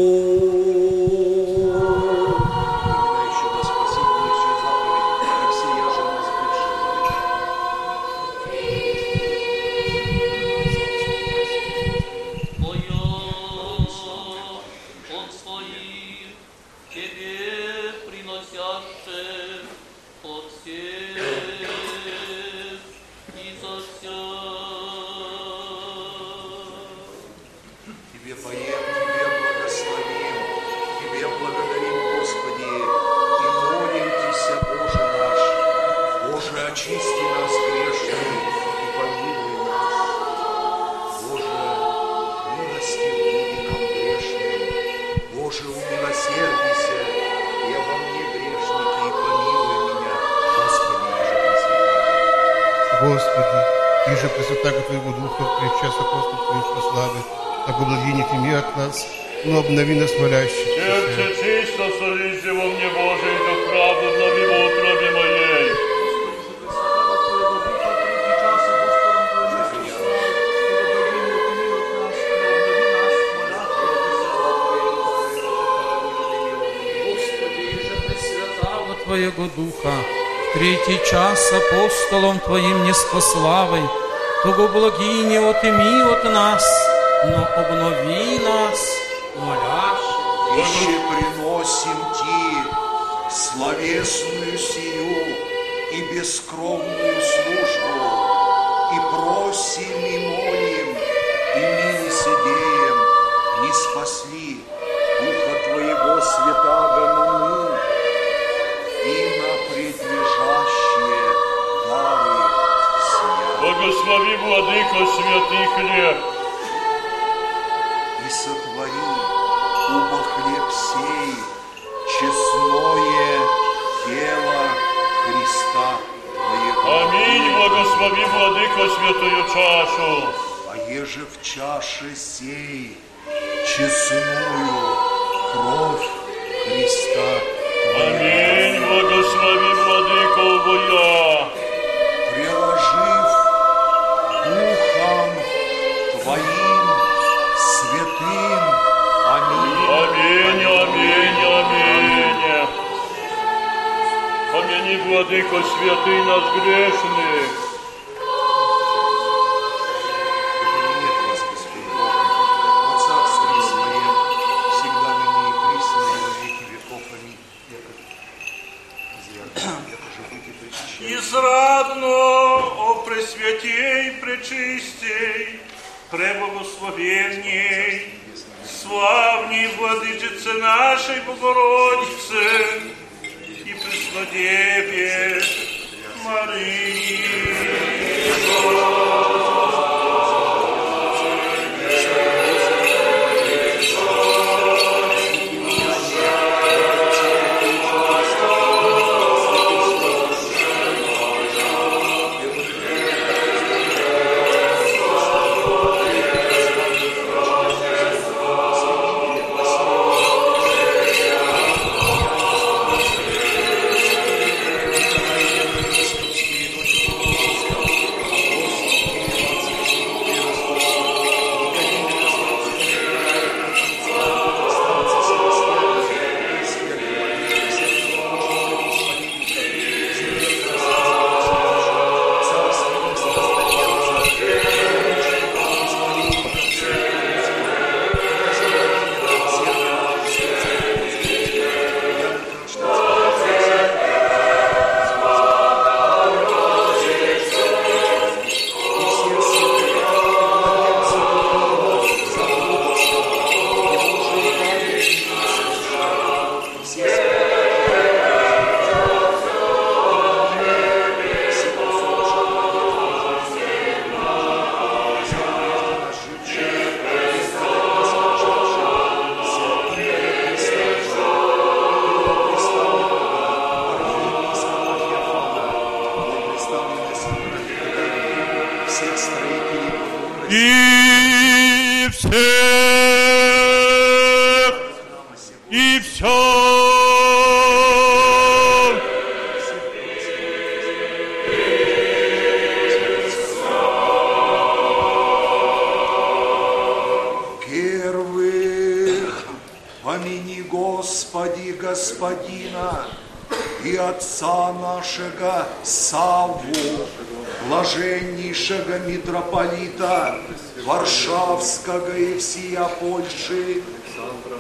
Нас, но обнови нас молящих. Сердце чисто солите во мне, Боже, и дух правду обнови во утробе моей. Твоего Духа, в третий час апостолом Твоим неспославой, того благине отыми от нас, но обнови нас, молящих. Еще приносим Ти словесную сию и бескровную службу, и просим и молим, и милосердием не спасли Духа Твоего святаго нам и на предлежащие дары сия. Благослови, Владыко, святый хлеб. Сей, честное тело Христа Твоего. Аминь, благослови, Владыко, святую чашу. А еже в чаше сей честную кровь Христа Аминь, благослови, Владыко, моя. Помяни, Владыко, святый нас грешных.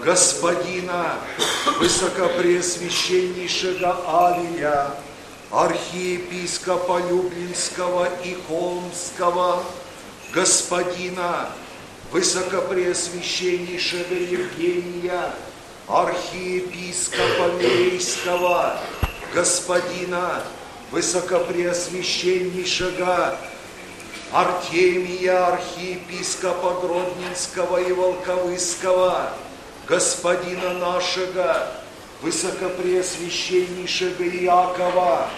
Господина высокопреосвященнейшего Авеля, архиепископа Люблинского и Холмского, господина высокопреосвященнейшего Евгения, архиепископа Мирейского, господина высокопреосвященнейшего Артемия, архиепископа Гродненского и Волковыского, господина нашего, высокопреосвященнейшего Иакова,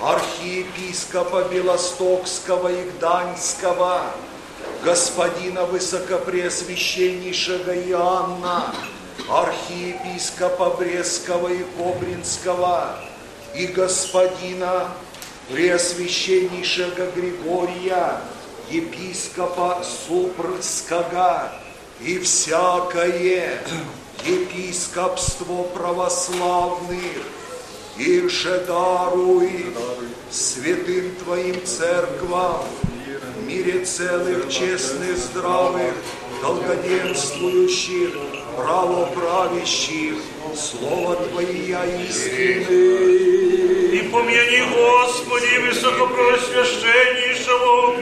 архиепископа Белостокского и Гданьского, господина высокопреосвященнейшего Иоанна, архиепископа Брестского и Кобринского, и господина Преосвященнейшего Григория, епископа Супрского, и всякое епископство православных, их же даруй святым Твоим церквам, в мире целых, честных, здравых, долгоденствующих, правоправящих, Слово Твое истины. И помяни, Господи, высокопросвященнейшего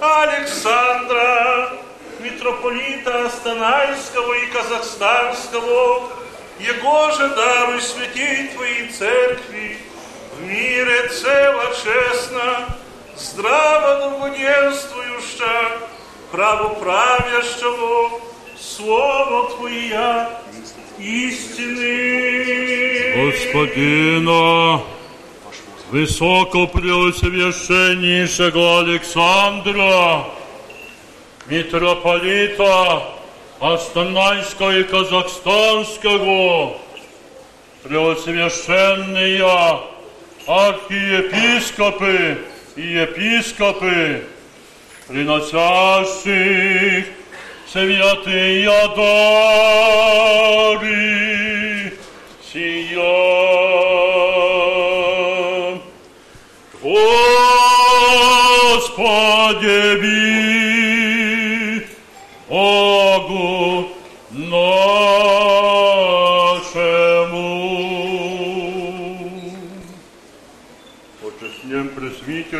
Александра, митрополита Астанайского и Казахстанского, Его же даруй святей Твоей церкви, в мире цело честно, здраво благоденствующа, правоправящего, Слово Твое истины. Господина, высокопреосвященнейшего Александра, митрополита Астанайского и Казахстанского, преосвященные архиепископы и епископы, приносящих святые дары сия. Господи,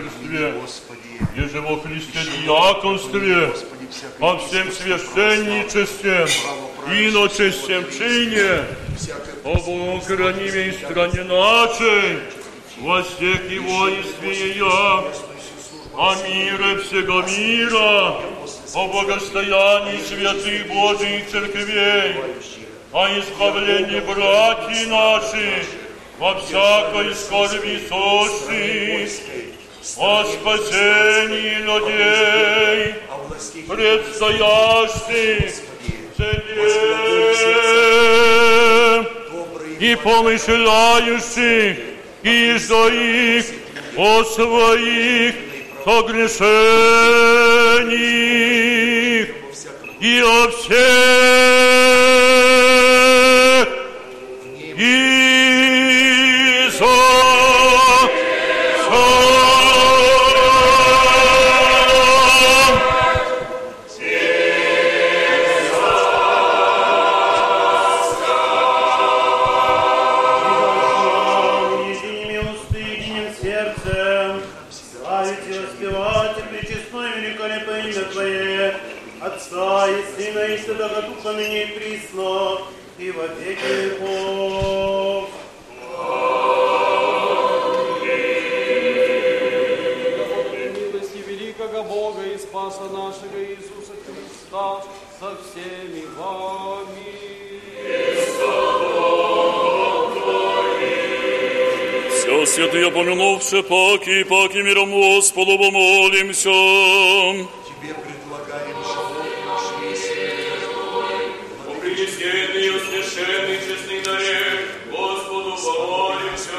пресвитерстве, еже во Христе диаконстве, во всем священничестве, иночестем чине, о Богохранимой стране нашей, во всех его извея, о мире всего мира, о благостоянии святых Божьих церквей, о избавлении братьев наших, во всякой скорби сущих, о спасении людей, предстоящих цене и помышляющих, и что их о своих согрешениях и о всех. И паки, паки миром Господу помолимся. Тебе предлагаем живот наш весь. О причестенный и усвященный честный даре, Господу помолимся.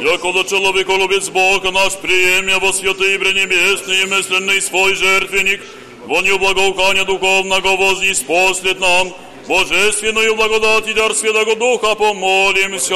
Якого человеколюбец Бог наш приемя во пренебесный и мысленный свой жертвенник, Вонью благоухания духовного вознеспослед нам, Божественную благодать и дар Святого Духа помолимся.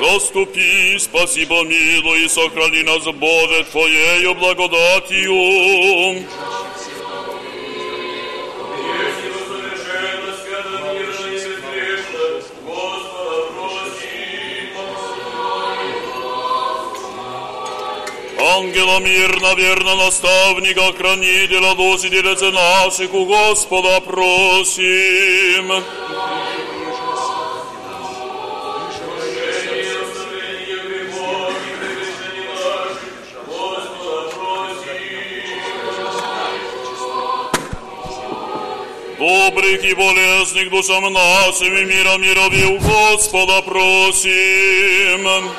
Заступи, спаси, помилуй и сохрани нас, Боже, Твоею благодатью. Ангела мирно, верно наставника, хранителя, досиделицы наших у Господа просим. Добрых и болезных душам нашим и мира мирови у Господа просим.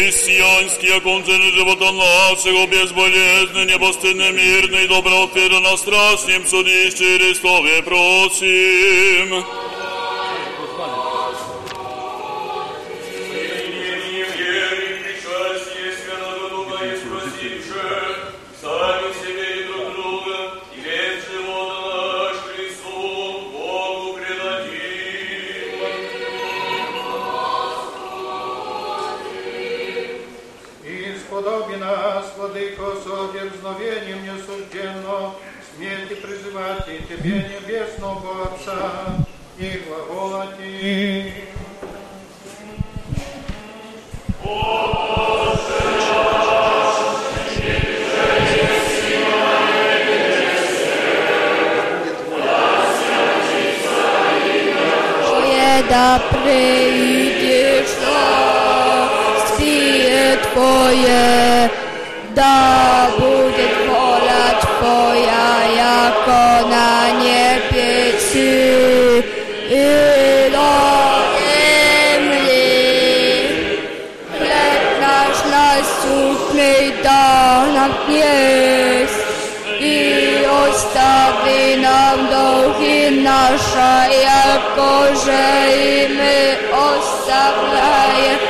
Христианские концерны живота нашего, безболезненно, непостыдно, мирный, доброответа на страшном судище Христове просим. Сами смерти призывать и Тебе, Небесного Отца, и глаголати. Твое да придешь, спие Твое, да будет яко же и мы оставляем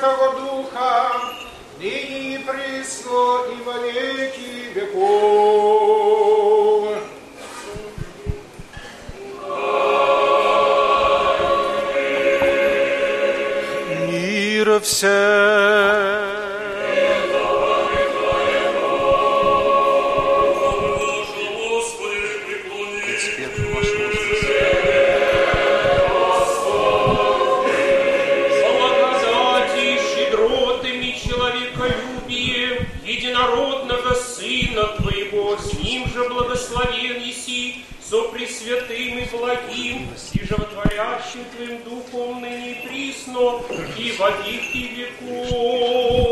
Святого Духа, ныне и пресно и во веки веков. Мира все. Твоим Духом ныне присно, и во веки веков.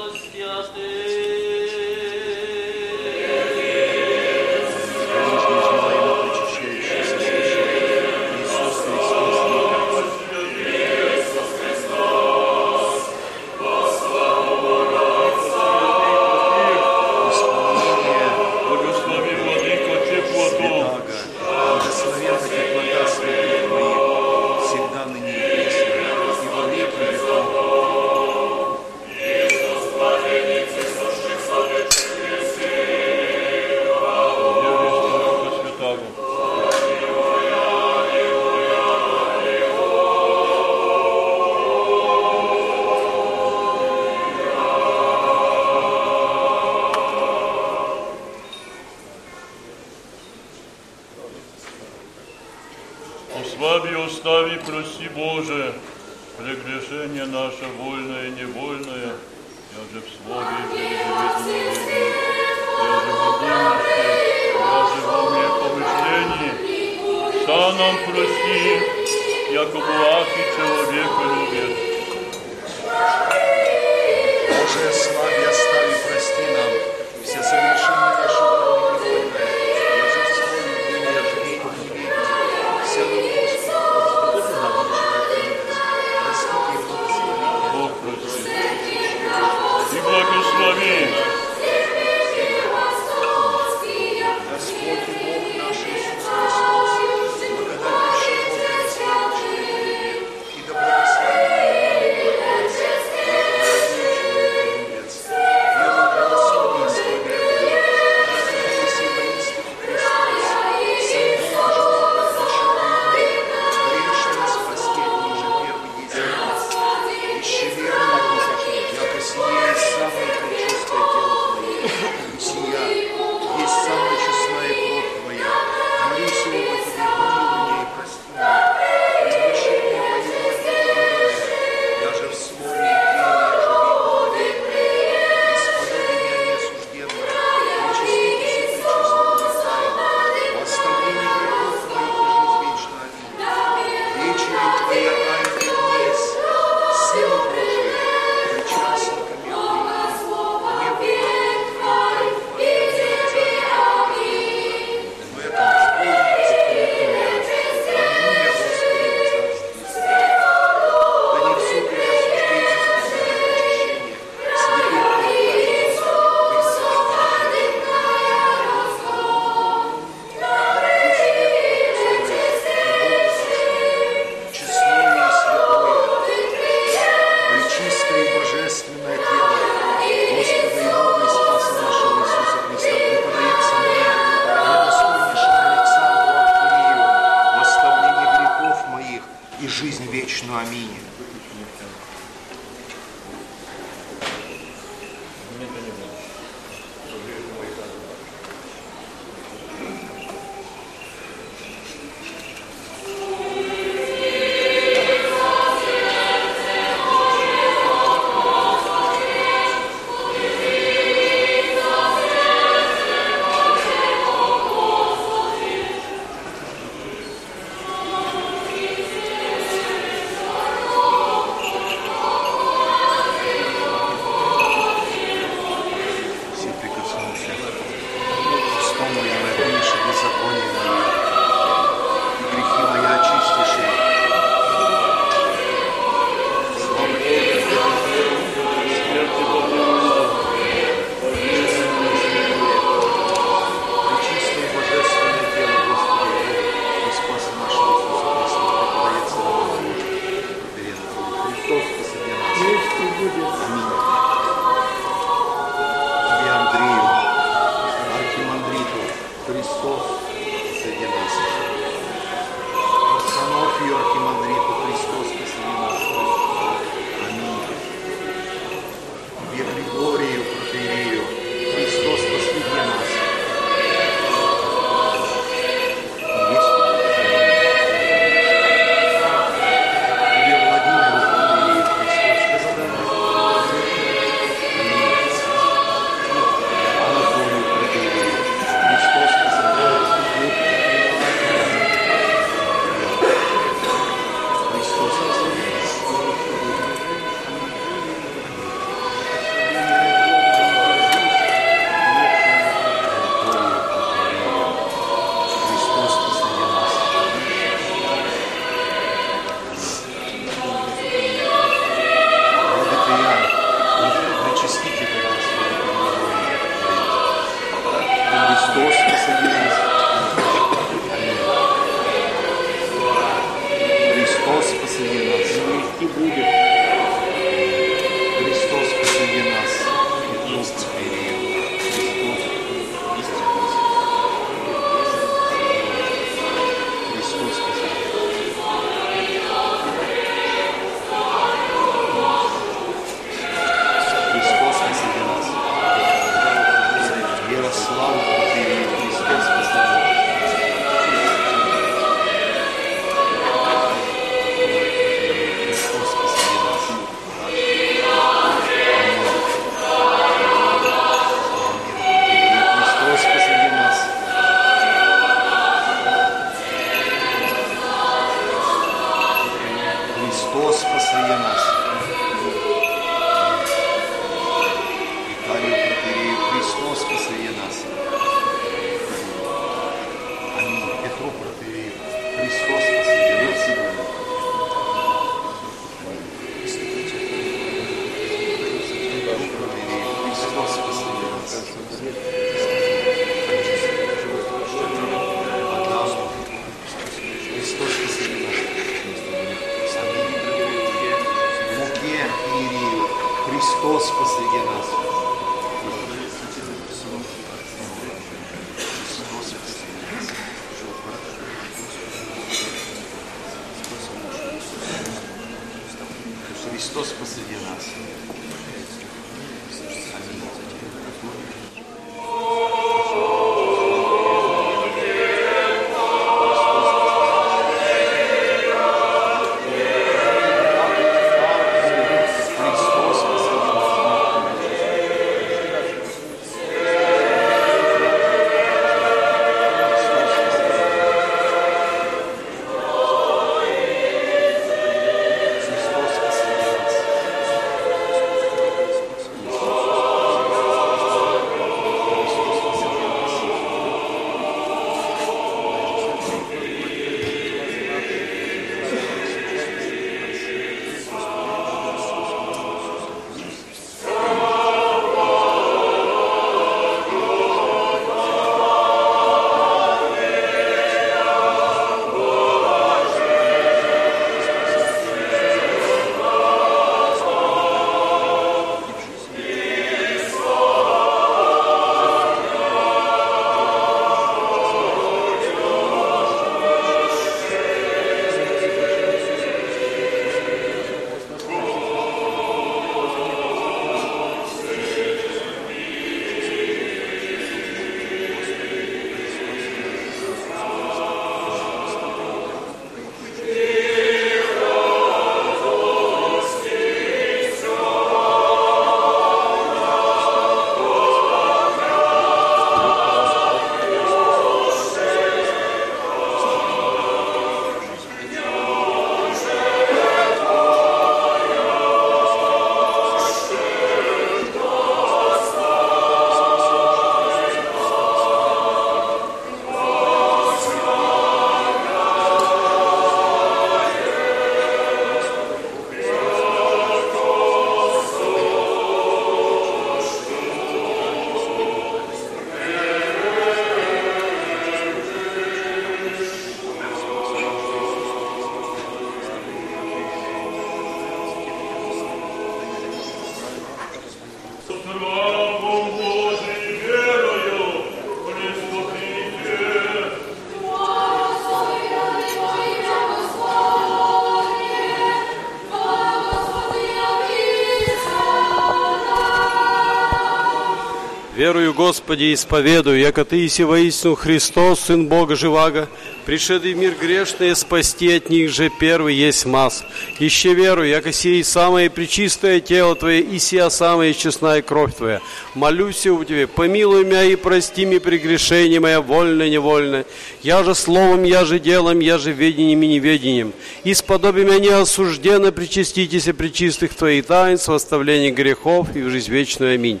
Верую, Господи, исповедую, яко Ты иси воистину Христос, Сын Бога Живаго, пришедший мир грешный, спасти от них же первый есть масс. Еще верую, яко сей самое пречистое тело Твое, и сия самая честная кровь Твоя. Молюсь у Тебе, помилуй меня и прости мне прегрешение мое, вольно, невольно. Я же словом, я же делом, я же ведением и неведением. И сподоби меня осужденно причаститесь причистых Твоих таинств, оставления грехов и в жизнь вечную. Аминь.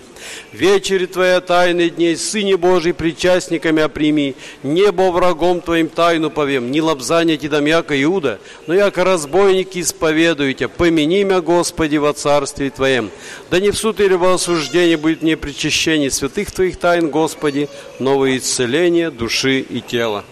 Вечери Твоя тайны дней, Сыне Божий, причастниками оприми, небо врагом Твоим тайну повем, не лобзание Ти яко Иуда, но яко разбойники исповедуете, помяни меня, Господи, во царстве Твоем. Да не в суд или во осуждение будет мне причащение святых Твоих тайн, Господи, новое исцеление души и тела.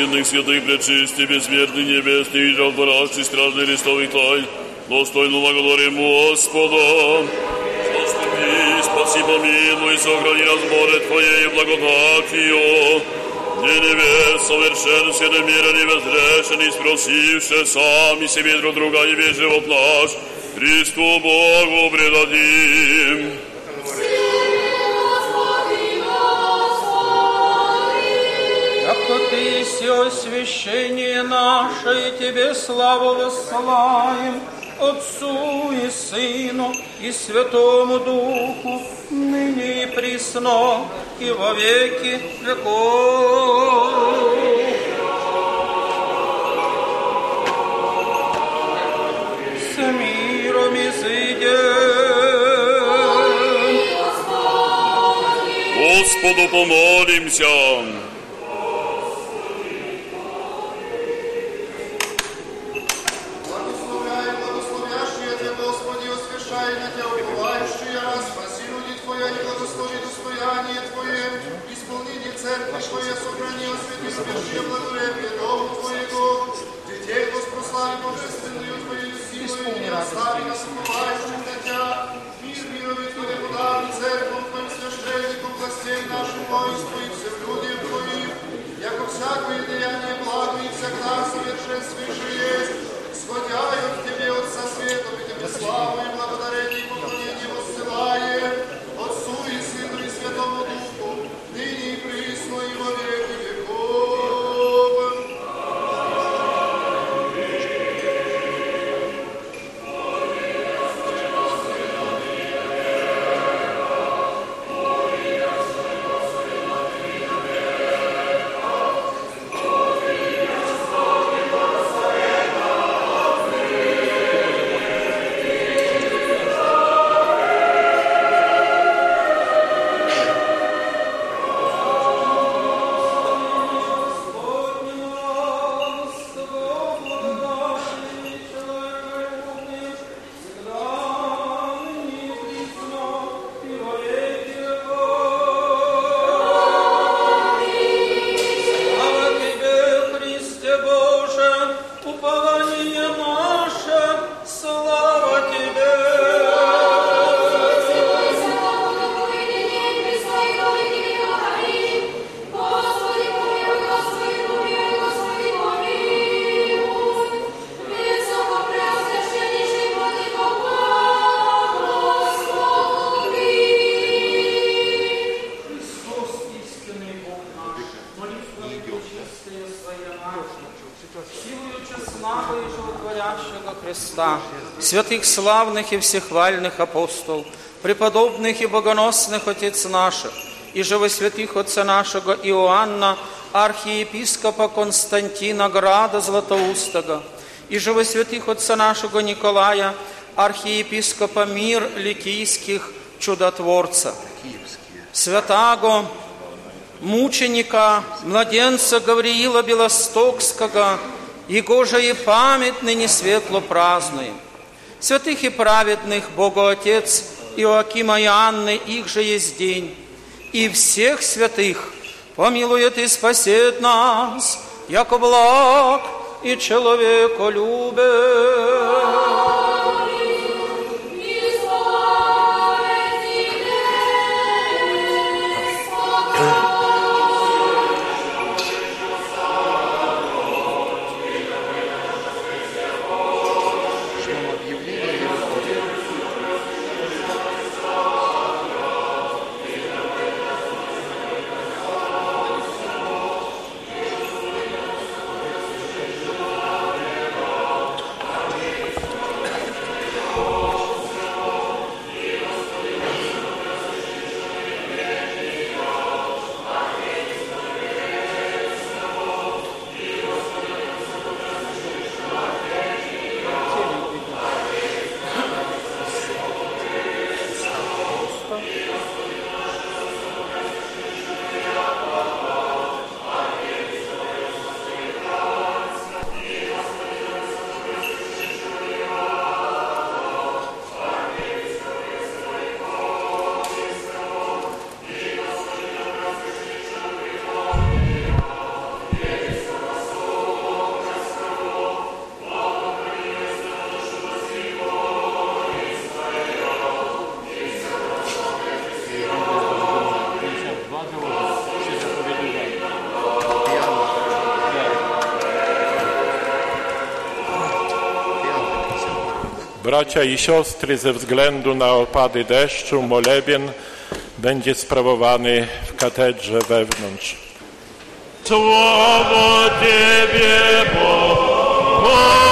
Божественных, святых, пречистых, бессмертных, небесных, и жалвораших, стражных Христовых тай, достойного говорим Господа. Заступи, спаси, помилуй, сохрани нас, Боже, Твоей благодатью. Не невер, совершен, всемирен и безгрешен, и спросивши сами себе друг друга и весь живот наш, Христу Богу предадим. Освящение наше, и Тебе славу воссылаем, Отцу и Сыну и Святому Духу, ныне и присно, и во веки веков. С миром изыдем. Господу помолимся. Christmas. Святых славных и всехвальных апостол, преподобных и богоносных Отец наших, и же во святых Отца нашего Иоанна, архиепископа Константина Града Златоустого, и же во святых Отца нашего Николая, архиепископа Мир Ликийских чудотворца, святаго мученика, младенца Гавриила Белостокского, Его же и память ныне светло празднуем. Святых и праведных Богу Отец Иоакима и Анны, их же есть день. И всех святых помилует и спасет нас, яко благ и человеколюбен. Bracia i siostry, ze względu na opady deszczu, molebien będzie sprawowany w katedrze wewnątrz. Słowo Ciebie, Boże,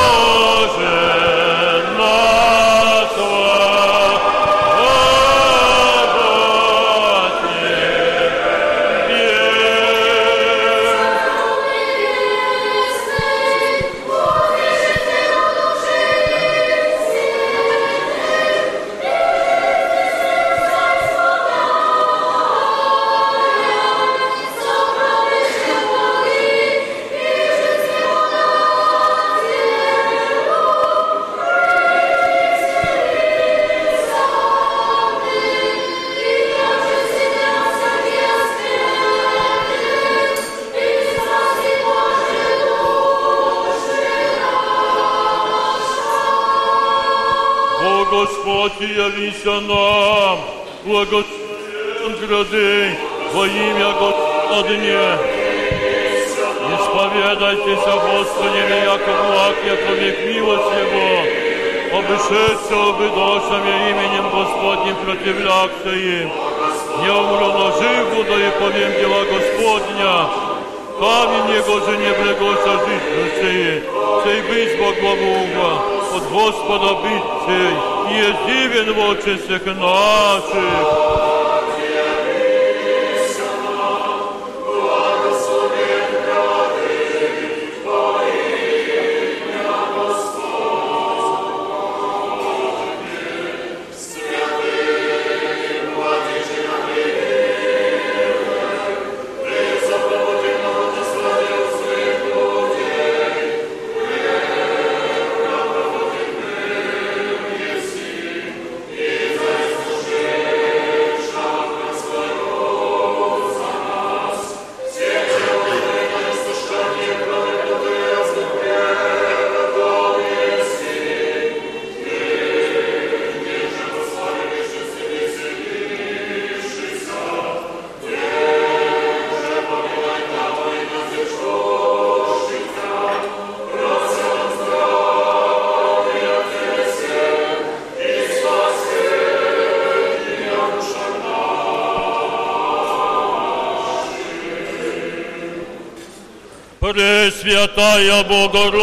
Пресвятая Богородице,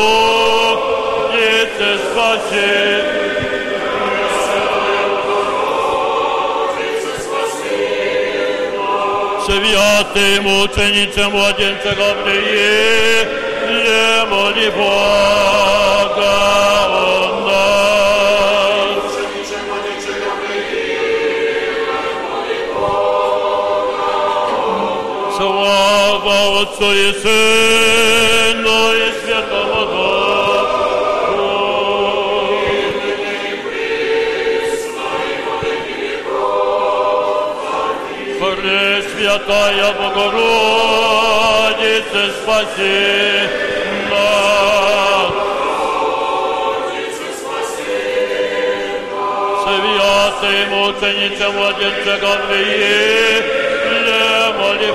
спаси. Святый мученице младенца Гаврииле, моли Бога о Отцу и Сыну и Святому Духу. Пресвятая Богородица, спаси нас. Святый мученица младенца Гаврииле, моли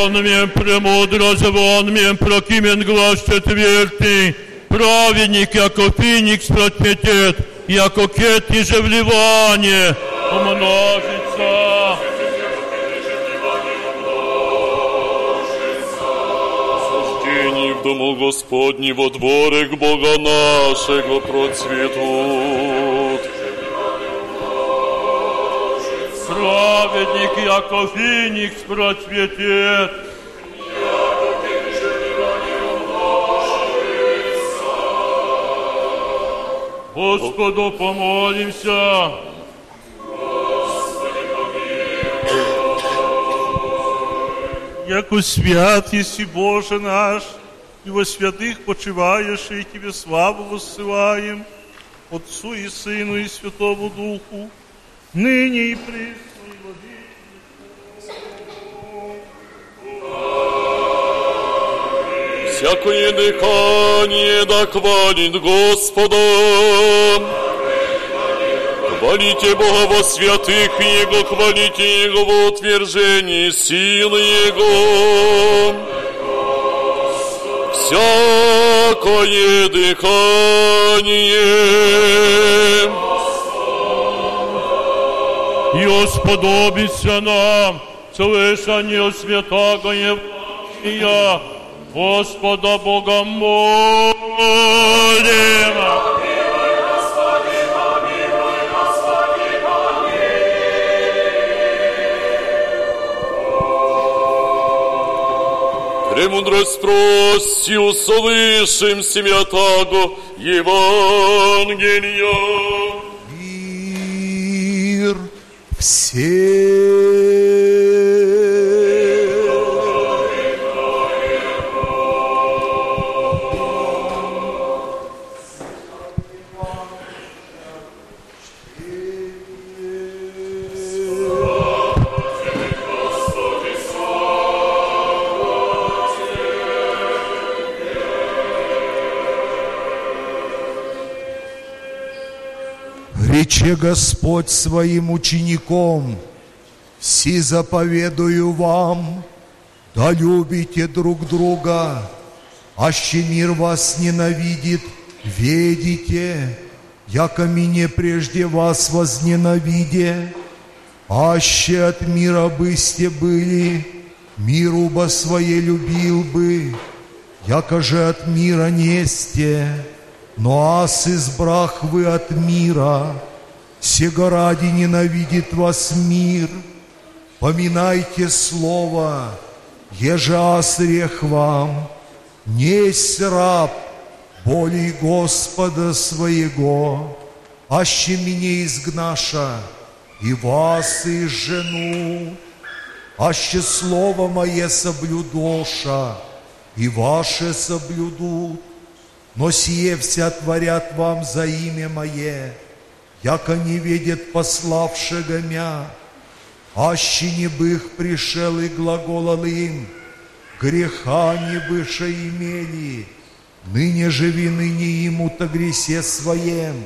Вон мне премудрость, вон мне прокимен глаз четвертый, праведник, яко феникс процветет, яко кети же вливание умножится. Суждений в дому Господни во дворе к Бога нашего процветут. Праведник, яко феникс процветет. Господу помолимся. Яко свят еси Боже наш, и во святых почиваешь, и Тебе славу воссылаем, Отцу и Сыну и Святому Духу, ныне и присно Всякое дыхание да хвалит Господа. Хвалите Бога во святых Его, хвалите Его в утверждении силы Его. Всякое дыхание. И сподобится нам слышание святого Евангелия, Господа Бога молим. Премудрость прости, услышим святаго Евангелия. Мир Рече Господь своим учеником, «Си заповедую вам, да любите друг друга, аще мир вас ненавидит, ведите, яко мне прежде вас возненавиде, аще от мира бысте были, миру бы свое любил бы, яко же от мира несте, но ас избрах вы от мира, сего ради ненавидит вас мир. Поминайте слово, еже ас рех вам, несть раб болей Господа своего, аще меня изгнаша, и вас и жену, аще слово мое соблюдоша, и ваше соблюдут, но сие вся творят вам за имя Мое, яко не видят пославшего мя, аще не бых пришел и глаголал им, греха не быше имели, ныне живи ныне ему-то гресе своем,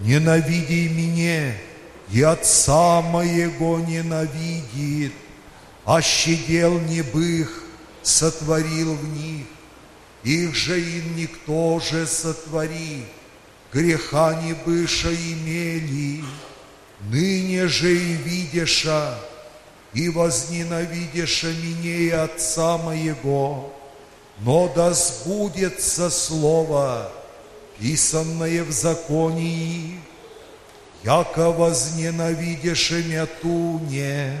ненавиди меня, и отца моего ненавидит, аще дел не бых сотворил в них, их же им никто же сотвори, греха не быша имели, ныне же и видеша, и возненавидеша меня и Отца моего, но да сбудется слово, писанное в законе их, яко возненавидеша мя туне,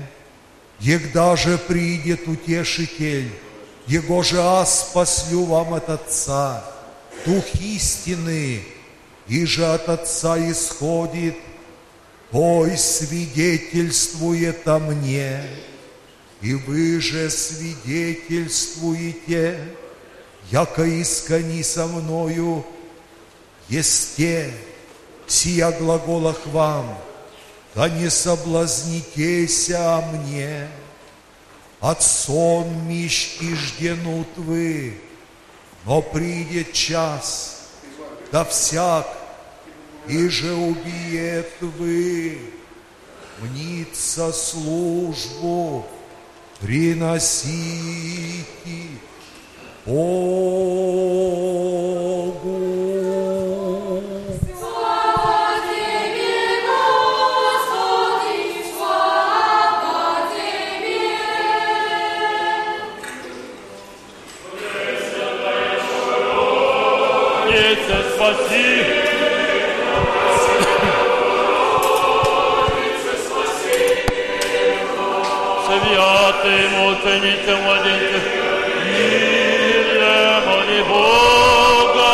егда же придет утешитель, его же аз спаслю вам от Отца, Дух истины, и же от Отца исходит, Той свидетельствует о мне, и вы же свидетельствуете, яко искони со мною, есте, сия глаголах вам, да не соблазнитеся о мне, от сон мищ и жденут вы, но придет час, да всяк, и же убиет вы, мнится службу, приносите Богу. мученицам младенцев, мир моли Бога.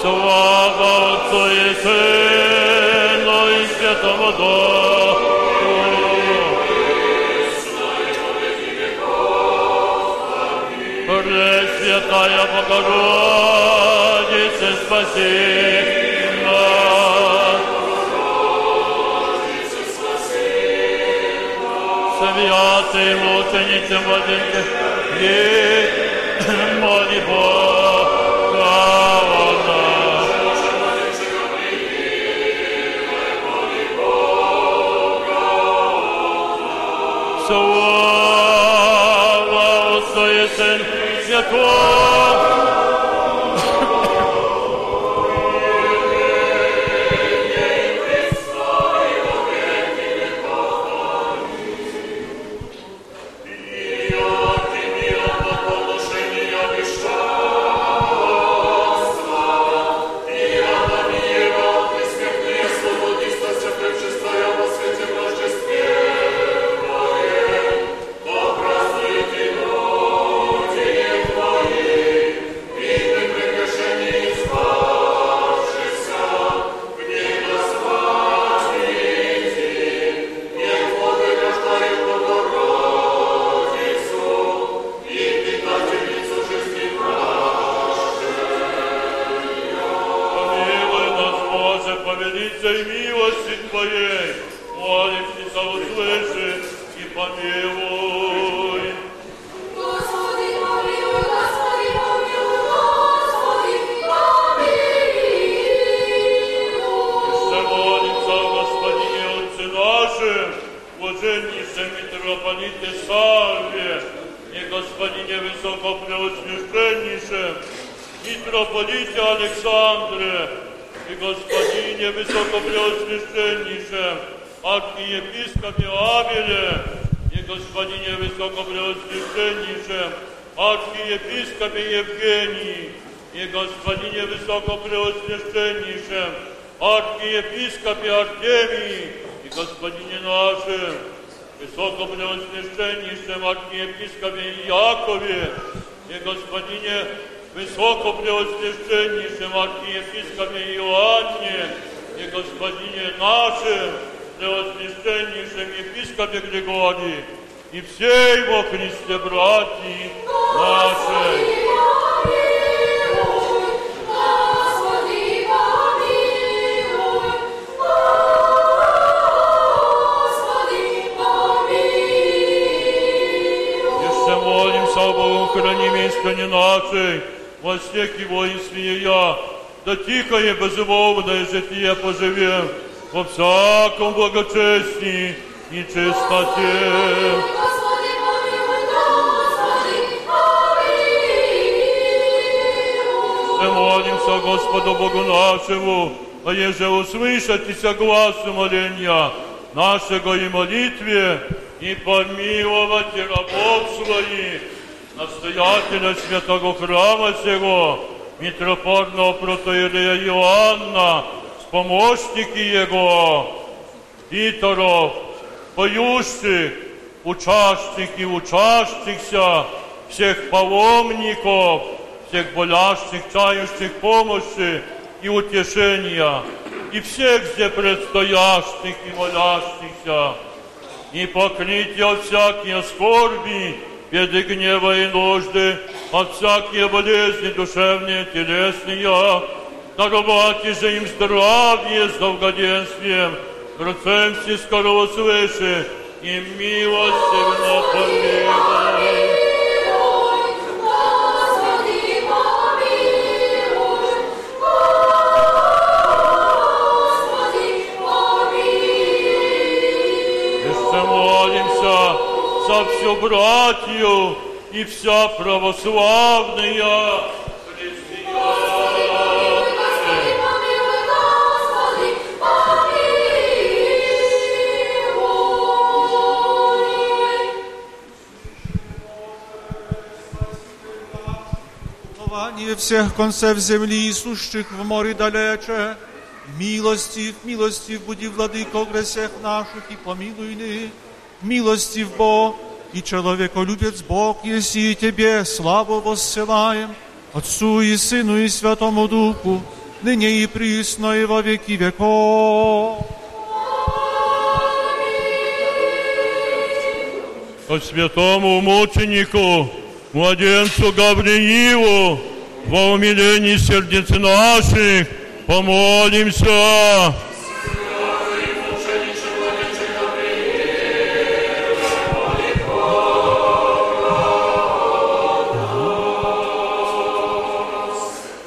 Слава Отцу и Сыну и Святому Духу. Пресвятая Богородица, спаси Святый мученицы Владимир, и моли Бога о нас. Слава Отцу и Сыну и Святому блаженнейшем митрополите Савве, и Господине Высокопреосвященнейшем, митрополите Александре, и Господине Высокопреосвященнейшем, архиепископе Авеле, и Господине Высокопреосвященнейшем, архиепископе Евгении, и Господине Высокопреосвященнейшем, архиепископе Артемии, и Господине нашем, Высокопреосвященнейшем архиепископе Якове, и Господине Высокопреосвященнейшем архиепископе Иоанне, и Господине нашем, Преосвященнейшем епископе Григории, и всей во Христе братьи нашей. Храни мискане нашей, во всех его и я, да тихое безмолвное житие поживем, во всяком благочестии и чистоте. Мы молимся Господу Богу нашему, а еже услышатися глазу моления нашего и молитве, и помиловать рабов своих, настоятеля святого храма сего, митрополитного протоиерея Иоанна, с помощники его, Титоров, поющих, участники, участникся, всех паломников, всех болящих, чающих помощи и утешения, и всех где предстоящих и молящихся, и покрытие от всякие скорби, беды, гнева и нужды, от всякие болезни душевные, телесные, даровать же им здравие с долгоденствием, процем скоро свыше, и милостивно помилуй. За всю братью и вся православная Панование всех концев земли и сущих в море далече, милостив, милостив буди, владыко гресех наших, и помилуй ны, милостив Бог, и человеколюбец Бог, еси и Тебе славу воссылаем, Отцу и Сыну и Святому Духу, ныне и присно и во веки веков. По святому мученику, младенцу Гавриилу, во умилении сердец наших, помолимся.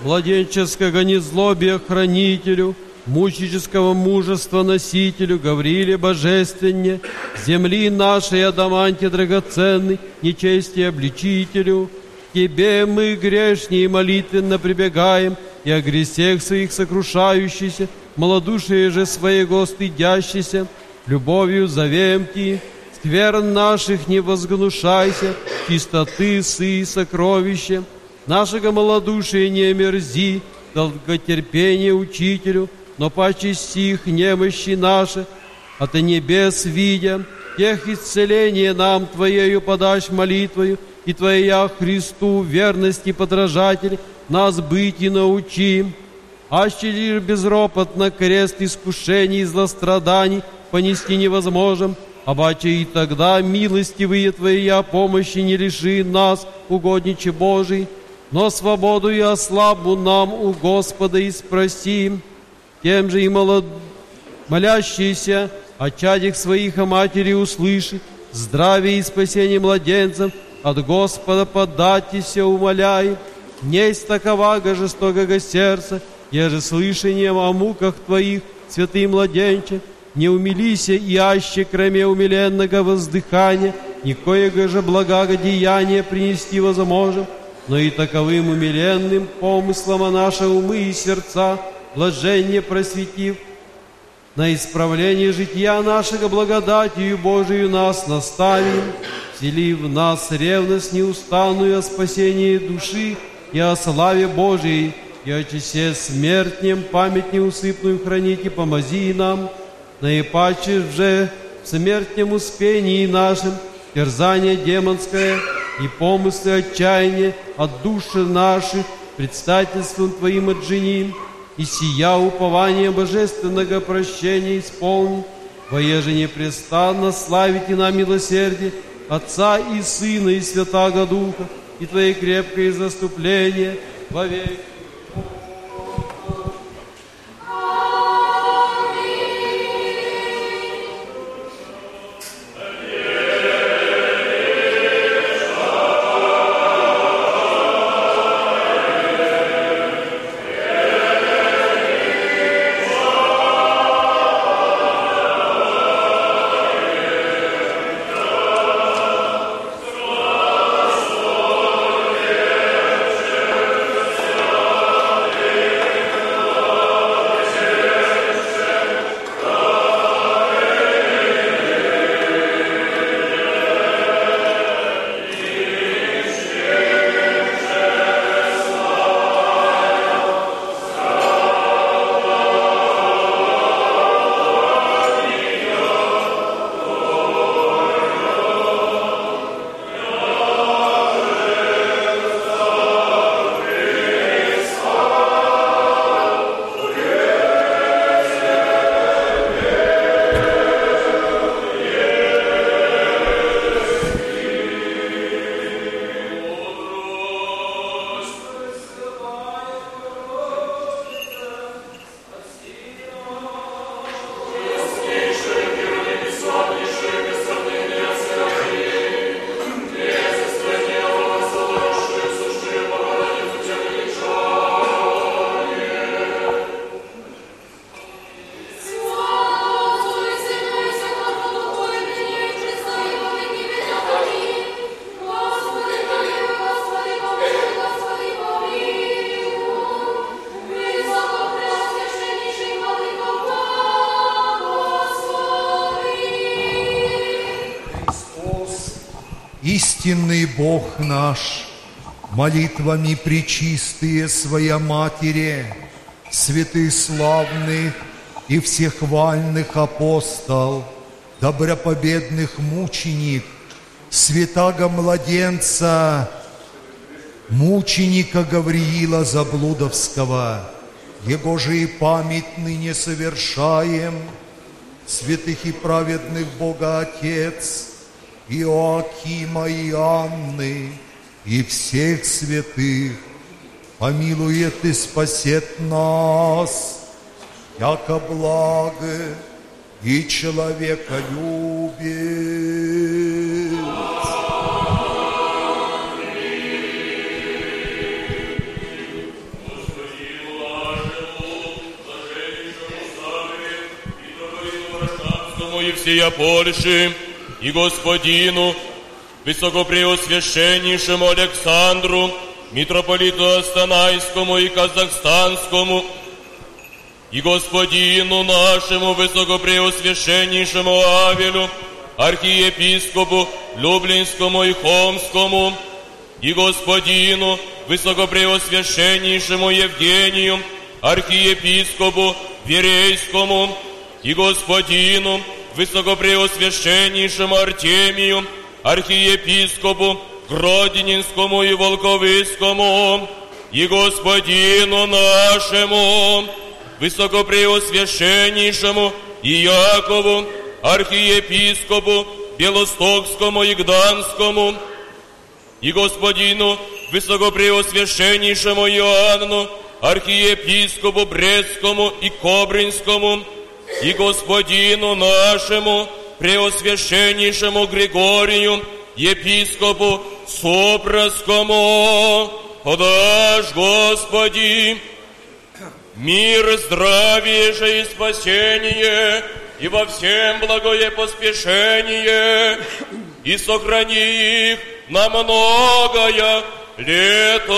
Младенческого незлобия хранителю, мученического мужества носителю, Гаврииле божественне, земли нашей адаманте драгоценный, нечестие обличителю, Тебе мы грешнее молитвенно прибегаем, и о гресех своих сокрушающийся, малодушие же своего стыдящийся, любовью зовем Ти, скверн наших не возгнушайся, чистоты сы сокровища, нашего малодушия не омерзи, долготерпение учителю, но паче сих немощи наши, от небес видя, тех исцеление нам Твоею подашь молитвою, и Твоя Христу верности подражатель, нас быть и научи. Аще лишь безропотно крест искушений и злостраданий понести невозможен, а баче и тогда милостивые Твоя помощи не лиши нас, угодниче Божий, но свободу и ослабу нам у Господа и спросим, тем же и молод... молящийся о чадях своих о матери услышит, здравие и спасение младенцев от Господа податися умоляй, несть таковага жестокого сердца, еже слышанием о муках Твоих, святый младенче, не умилися и аще, кроме умиленного воздыхания, никоего же благогодеяния принести возможем, но и таковым умиленным помыслом о наши умы и сердца, блаженне просветив, на исправление жития нашего благодатью Божию нас наставим, всели в нас ревность неустанную о спасении души и о славе Божией, и о чесе смертнем память неусыпную хранить и помози нам, наипаче же в смертнем успении нашим, терзание демонское и помыслы отчаяния от души наших предстательством Твоим отженим, и сия упование божественного прощения исполни, воеже непрестанно славите нам милосердие Отца и Сына и Святаго Духа, и Твое крепкое заступление во Бог наш, молитвами пречистые Своя Матери, святых славных и всехвальных апостол, добропобедных мученик, святаго младенца, мученика Гавриила Заблудовского, Его же и память ныне совершаем, святых и праведных Бога Отец, Иоакима и Анны, и всех святых, помилует и спасет нас, яко благо и человека любит. Царскому и всея Польши, и Господину, Высокопреосвященнейшему Александру, митрополиту Астанайскому и Казахстанскому, и Господину нашему Высокопреосвященнейшему Авелю, архиепископу Люблинскому и Хомскому, и Господину Высокопреосвященнейшему Евгению, архиепископу Верейскому, и Господину Высокопреосвященнейшему Артемию, архиепископу Гродненскому и Волковыскому, и Господину нашему, Высокопреосвященнейшему Иакову, архиепископу Белостокскому и Гданскому, и Господину Высокопреосвященнейшему Иоанну, архиепископу Брестскому и Кобринскому, и Господину нашему, Преосвященнейшему Григорию, епископу Сопровскому, подашь, Господи, мир, здравие же и спасение, и во всем благое поспешение, и сохрани их на многое лето.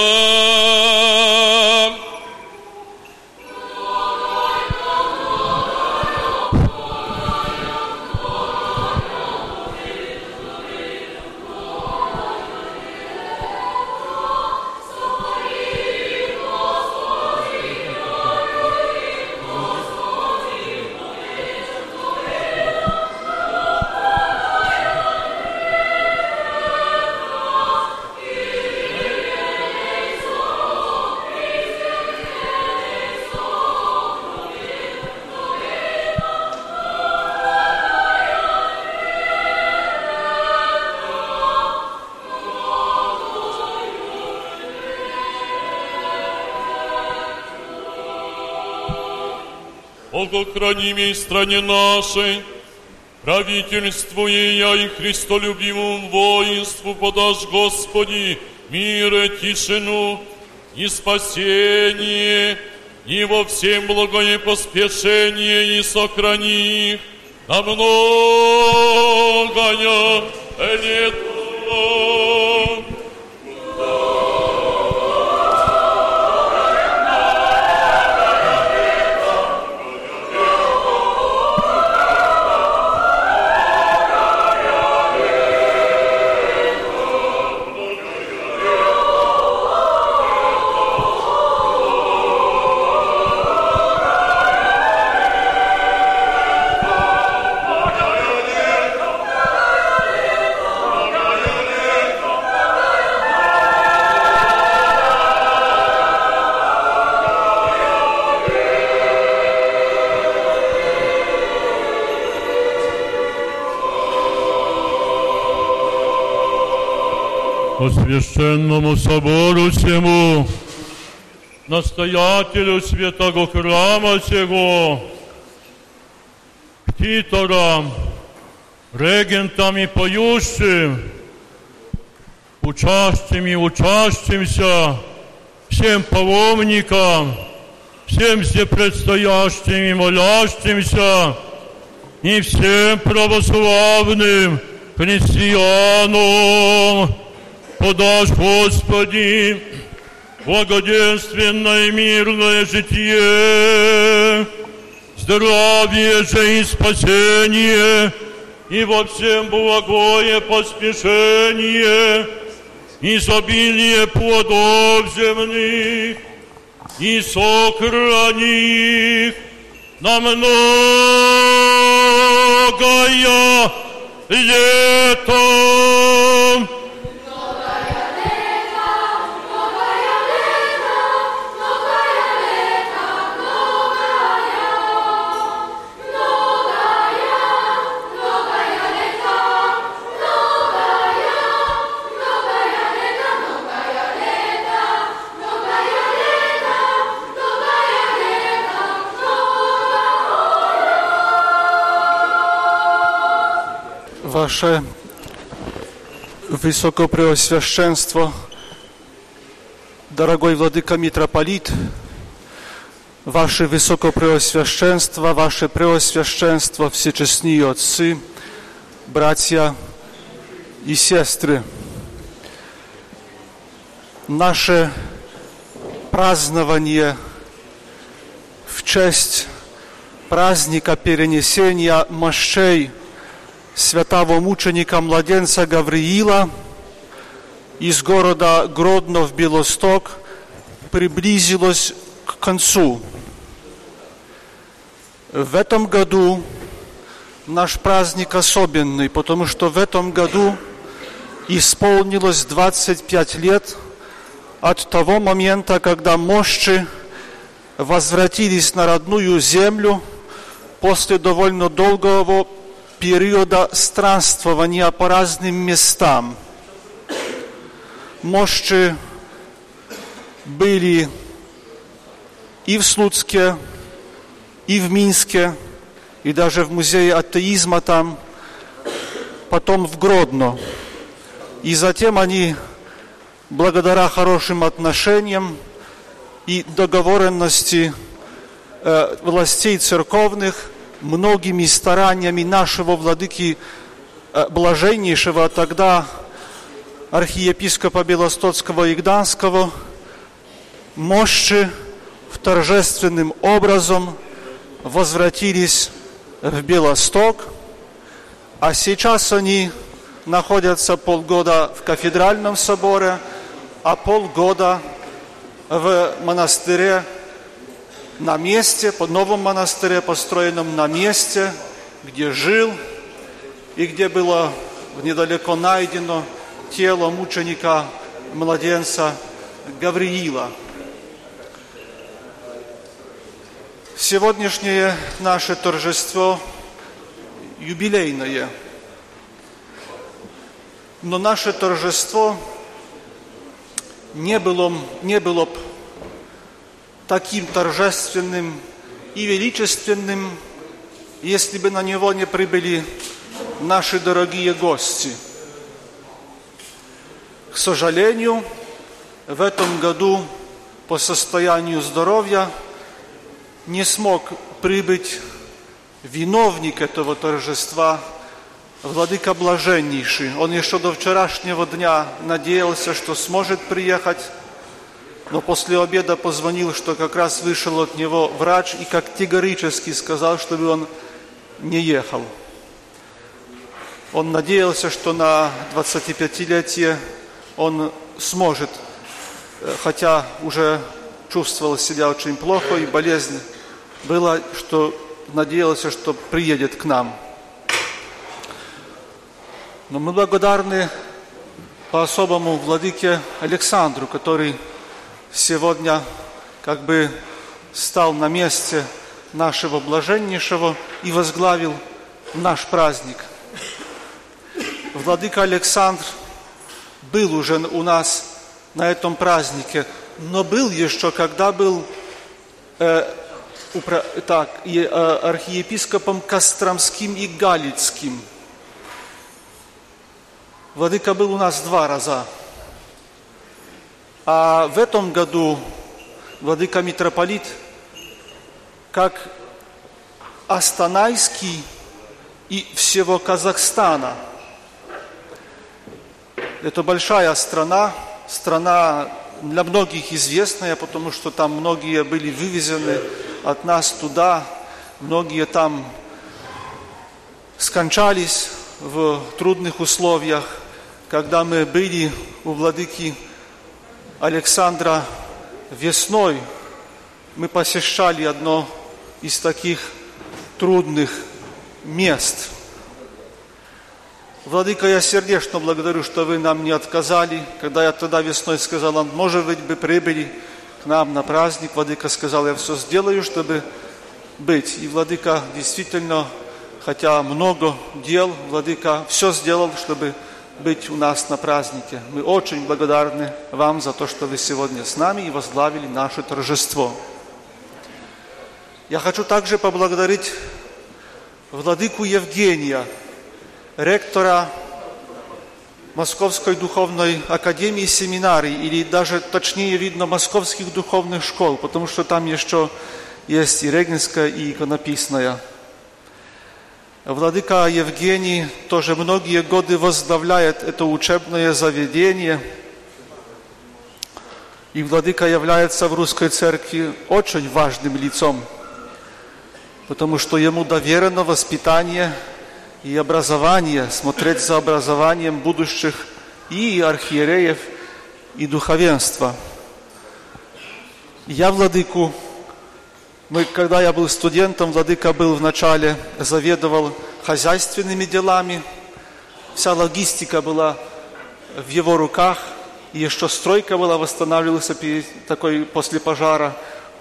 Богохранимей стране нашей, правительству я и Христолюбимому воинству подашь, Господи, мир, тишину и спасение, и во всем благое поспешение и сохрани их на многое лето. Священному собору всему, настоятелю святого храма сего, ктиторам, регентам и поющим, участим и участимся, всем паломникам, всем все предстоящим и молящимся, и всем православным христианам, подашь, Господи, благоденственное мирное житие, здравие же и спасение, и во всем благое поспешение, изобилие плодов земных, и сохрани их на многое лето. Ваше Высокопреосвященство, дорогой Владыка Митрополит, Ваше Высокопреосвященство, Ваше Преосвященство, всечестные отцы, братья и сестры, наше празднование в честь праздника перенесения мощей святого мученика младенца Гавриила из города Гродно в Белосток приблизилось к концу. В этом году наш праздник особенный, потому что в этом году исполнилось 25 лет от того момента, когда мощи возвратились на родную землю после довольно долгого периода странствования по разным местам. Мощи были и в Слуцке, и в Минске, и даже в музее атеизма там, потом в Гродно. И затем они, благодаря хорошим отношениям и договоренности э, властей церковных, многими стараниями нашего владыки э, блаженнейшего тогда архиепископа Белостоцкого и Гданского, мощи торжественным образом возвратились в Белосток, а сейчас они находятся полгода в кафедральном соборе, а полгода в монастыре на месте, по новом монастыре, построенном на месте, где жил и где было недалеко найдено тело мученика, младенца Гавриила. Сегодняшнее наше торжество юбилейное. Но наше торжество не было, не было таким торжественным и величественным, если бы на него не прибыли наши дорогие гости. К сожалению, в этом году по состоянию здоровья не смог прибыть виновник этого торжества, Владыка Блаженнейший. Он еще до вчерашнего дня надеялся, что сможет приехать, но после обеда позвонил, что как раз вышел от него врач и категорически сказал, чтобы он не ехал. Он надеялся, что на 25-летие он сможет, э, хотя уже чувствовал себя очень плохо и болезнь была, что надеялся, что приедет к нам. Но мы благодарны по-особому владыке Александру, который сегодня как бы стал на месте нашего блаженнейшего и возглавил наш праздник. Владыка Александр был уже у нас на этом празднике, но был еще, когда был э, упра... так, и, э, архиепископом Костромским и Галицким. Владыка был у нас два раза. А в этом году владыка митрополит как Астанайский и всего Казахстана. Это большая страна, страна для многих известная, потому что там многие были вывезены от нас туда. Многие там скончались в трудных условиях, когда мы были у владыки Александра весной. Мы посещали одно из таких трудных мест. Владыка, я сердечно благодарю, что вы нам не отказали. Когда я тогда весной сказал, может быть, бы прибыли к нам на праздник, Владыка сказал, я все сделаю, чтобы быть. И Владыка действительно, хотя много дел, Владыка все сделал, чтобы быть у нас на празднике. Мы очень благодарны вам за то, что вы сегодня с нами и возглавили наше торжество. Я хочу также поблагодарить Владыку Евгения, ректора Московской духовной академии семинарий, или даже точнее видно московских духовных школ, потому что там еще есть и Регинская, и иконописная. Владыка Евгений тоже многие годы возглавляет это учебное заведение. И Владыка является в русской церкви очень важным лицом, потому что ему доверено воспитание и образование, смотреть за образованием будущих и архиереев, и духовенства. Я Владыку мы, когда я был студентом, Владыка был вначале, заведовал хозяйственными делами. Вся логистика была в его руках. И еще стройка была, восстанавливался такой после пожара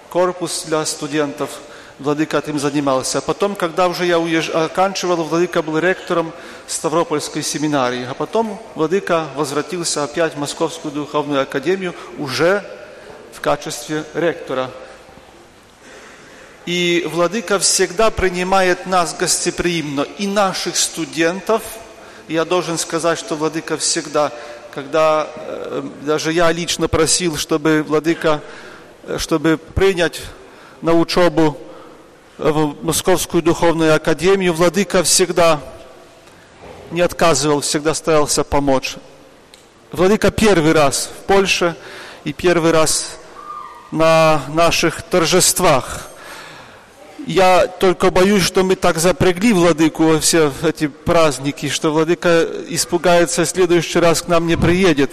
корпус для студентов. Владыка этим занимался. А потом, когда уже я уезж... оканчивал, Владыка был ректором Ставропольской семинарии. А потом Владыка возвратился опять в Московскую духовную академию уже в качестве ректора – и Владыка всегда принимает нас гостеприимно, и наших студентов. Я должен сказать, что Владыка всегда, когда э, даже я лично просил, чтобы Владыка, э, чтобы принять на учебу в Московскую духовную академию, Владыка всегда не отказывал, всегда старался помочь. Владыка первый раз в Польше и первый раз на наших торжествах – я только боюсь, что мы так запрягли владыку во все эти праздники, что владыка испугается, в следующий раз к нам не приедет.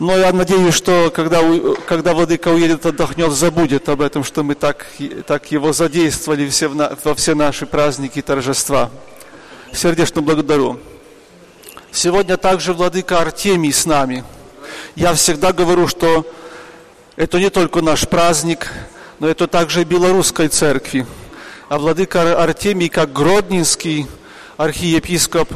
Но я надеюсь, что когда, когда владыка уедет, отдохнет, забудет об этом, что мы так, так его задействовали все, во все наши праздники и торжества. Сердечно благодарю. Сегодня также владыка Артемий с нами. Я всегда говорю, что это не только наш праздник, но это также белорусской церкви. А владыка Артемий, как гродненский архиепископ,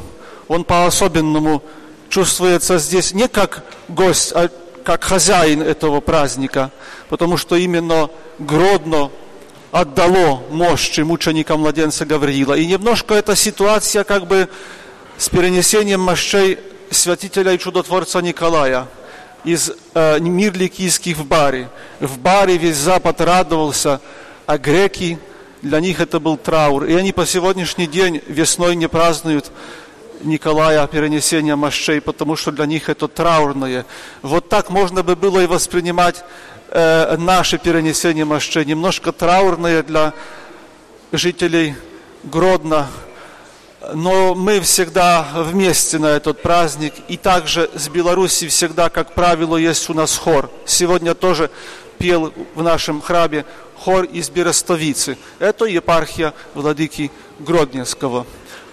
он по-особенному чувствуется здесь не как гость, а как хозяин этого праздника, потому что именно Гродно отдало мощи мученикам младенца Гавриила. И немножко эта ситуация как бы с перенесением мощей святителя и чудотворца Николая – из э, мир ликийских в Баре. В Баре весь Запад радовался, а греки, для них это был траур. И они по сегодняшний день весной не празднуют Николая перенесения мощей, потому что для них это траурное. Вот так можно бы было и воспринимать э, наше перенесение мощей. Немножко траурное для жителей Гродно, но мы всегда вместе на этот праздник. И также с Беларуси всегда, как правило, есть у нас хор. Сегодня тоже пел в нашем храме хор из Берестовицы. Это епархия Владыки Гродненского.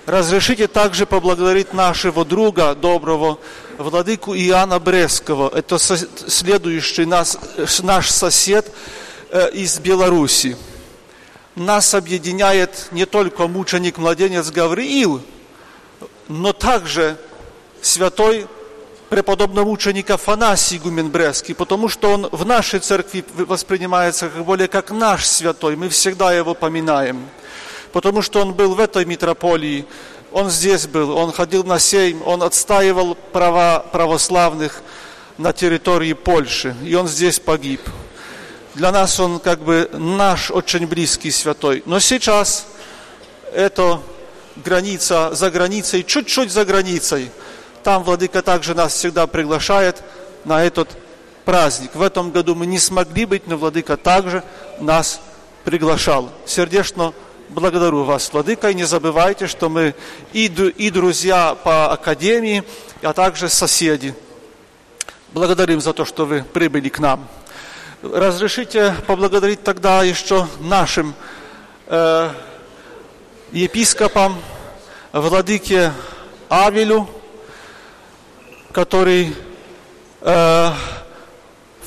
Разрешите также поблагодарить нашего друга доброго, владыку Иоанна Брестского. Это следующий наш сосед э, из Беларуси нас объединяет не только мученик-младенец Гавриил, но также святой преподобный мученик Афанасий Игумен Брестский, потому что он в нашей церкви воспринимается как более как наш святой, мы всегда его поминаем, потому что он был в этой митрополии, он здесь был, он ходил на сейм, он отстаивал права православных на территории Польши, и он здесь погиб. Для нас он как бы наш очень близкий святой. Но сейчас это граница за границей, чуть-чуть за границей. Там Владыка также нас всегда приглашает на этот праздник. В этом году мы не смогли быть, но Владыка также нас приглашал. Сердечно благодарю вас, Владыка, и не забывайте, что мы и, и друзья по академии, а также соседи. Благодарим за то, что вы прибыли к нам. Разрешите поблагодарить тогда еще нашим э, епископам, владыке Авелю, который э,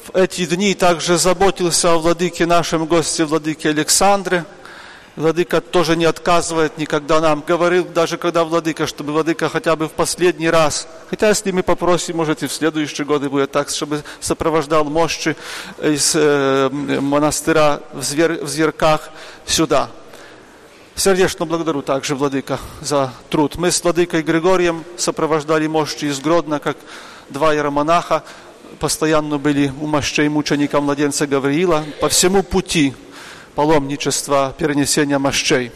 в эти дни также заботился о владыке нашем госте, владыке Александре. Владыка тоже не отказывает никогда нам. Говорил даже когда Владыка, чтобы Владыка хотя бы в последний раз, хотя если мы попросим, может и в следующие годы будет так, чтобы сопровождал мощи из э, монастыря в, Звер, в Зверках сюда. Сердечно благодарю также, Владыка, за труд. Мы с Владыкой Григорием сопровождали мощи из Гродно, как два иеромонаха, постоянно были у мощей мученика младенца Гавриила по всему пути паломничества, перенесения мощей.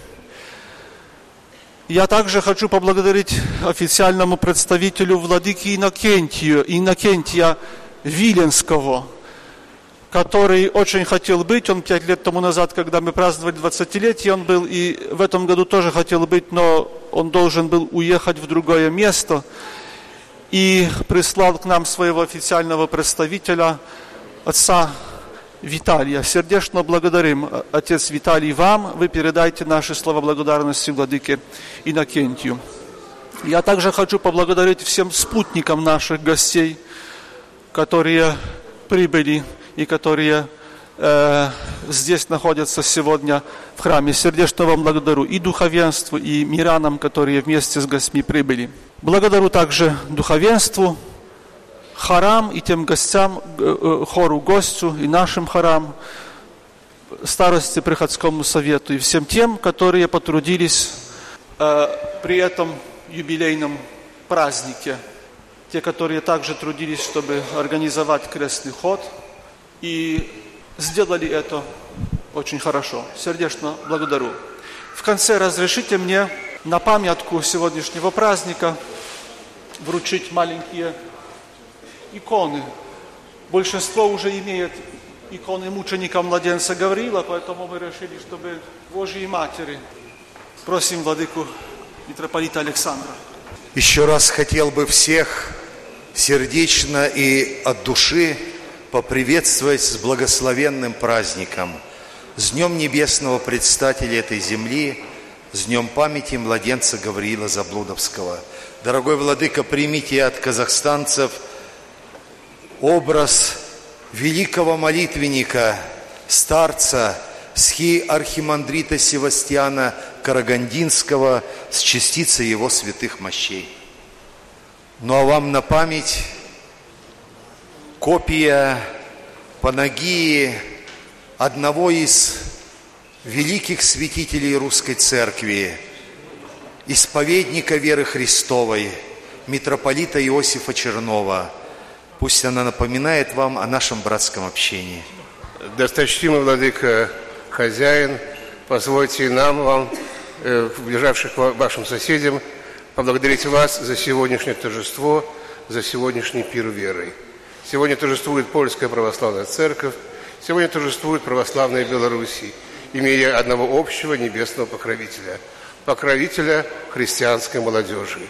Я также хочу поблагодарить официальному представителю владыки Иннокентию, Иннокентия Виленского, который очень хотел быть. Он пять лет тому назад, когда мы праздновали 20-летие, он был, и в этом году тоже хотел быть, но он должен был уехать в другое место. И прислал к нам своего официального представителя, отца Виталия. Сердечно благодарим, отец Виталий, вам. Вы передайте наши слова благодарности владыке Иннокентию. Я также хочу поблагодарить всем спутникам наших гостей, которые прибыли и которые э, здесь находятся сегодня в храме. Сердечно вам благодарю и духовенству, и мирянам, которые вместе с гостьми прибыли. Благодарю также духовенству, хорам и тем гостям, хору гостю и нашим хорам, старости приходскому совету и всем тем, которые потрудились э, при этом юбилейном празднике. Те, которые также трудились, чтобы организовать крестный ход и сделали это очень хорошо. Сердечно благодарю. В конце разрешите мне на памятку сегодняшнего праздника вручить маленькие иконы. Большинство уже имеет иконы мученика младенца Гаврила, поэтому мы решили, чтобы Божьей Матери. Просим владыку митрополита Александра. Еще раз хотел бы всех сердечно и от души поприветствовать с благословенным праздником, с Днем Небесного Предстателя этой земли, с Днем памяти младенца Гавриила Заблудовского. Дорогой Владыка, примите от казахстанцев – образ великого молитвенника, старца, схи архимандрита Севастьяна Карагандинского с частицей его святых мощей. Ну а вам на память копия Панагии одного из великих святителей Русской Церкви, исповедника веры Христовой, митрополита Иосифа Чернова – Пусть она напоминает вам о нашем братском общении. Досточтимый владыка, хозяин, позвольте нам, вам, э, ближайших вашим соседям, поблагодарить вас за сегодняшнее торжество, за сегодняшний пир веры. Сегодня торжествует Польская Православная Церковь, сегодня торжествует Православная Белоруссия, имея одного общего небесного покровителя, покровителя христианской молодежи.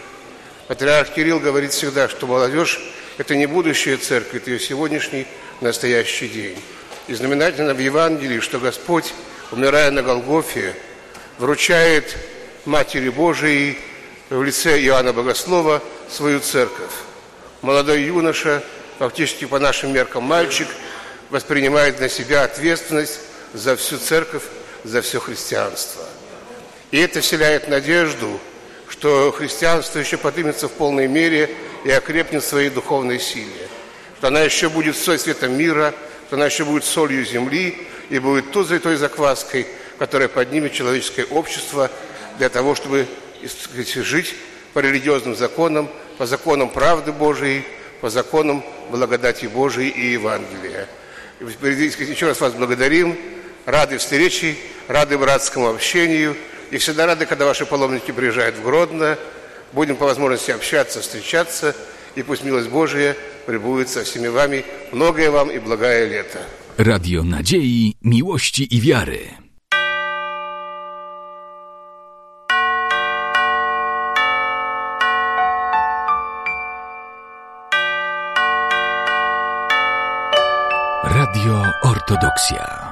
Патриарх Кирилл говорит всегда, что молодежь это не будущая церковь, это ее сегодняшний настоящий день. И знаменательно в Евангелии, что Господь, умирая на Голгофе, вручает Матери Божией в лице Иоанна Богослова свою церковь. Молодой юноша, фактически по нашим меркам мальчик, воспринимает на себя ответственность за всю церковь, за все христианство. И это вселяет надежду, что христианство еще поднимется в полной мере – и окрепнет в своей духовной силе. Что она еще будет соль света мира, что она еще будет солью земли и будет той той закваской, которая поднимет человеческое общество для того, чтобы жить по религиозным законам, по законам правды Божией, по законам благодати Божией и Евангелия. Еще раз вас благодарим, рады встрече, рады братскому общению, и всегда рады, когда ваши паломники приезжают в Гродно, Будем по возможности общаться, встречаться, и пусть милость Божия пребудет со всеми вами. Многое вам и благое лето. Radio Nadziei, Miłości i Wiary. Radio Ortodoksja.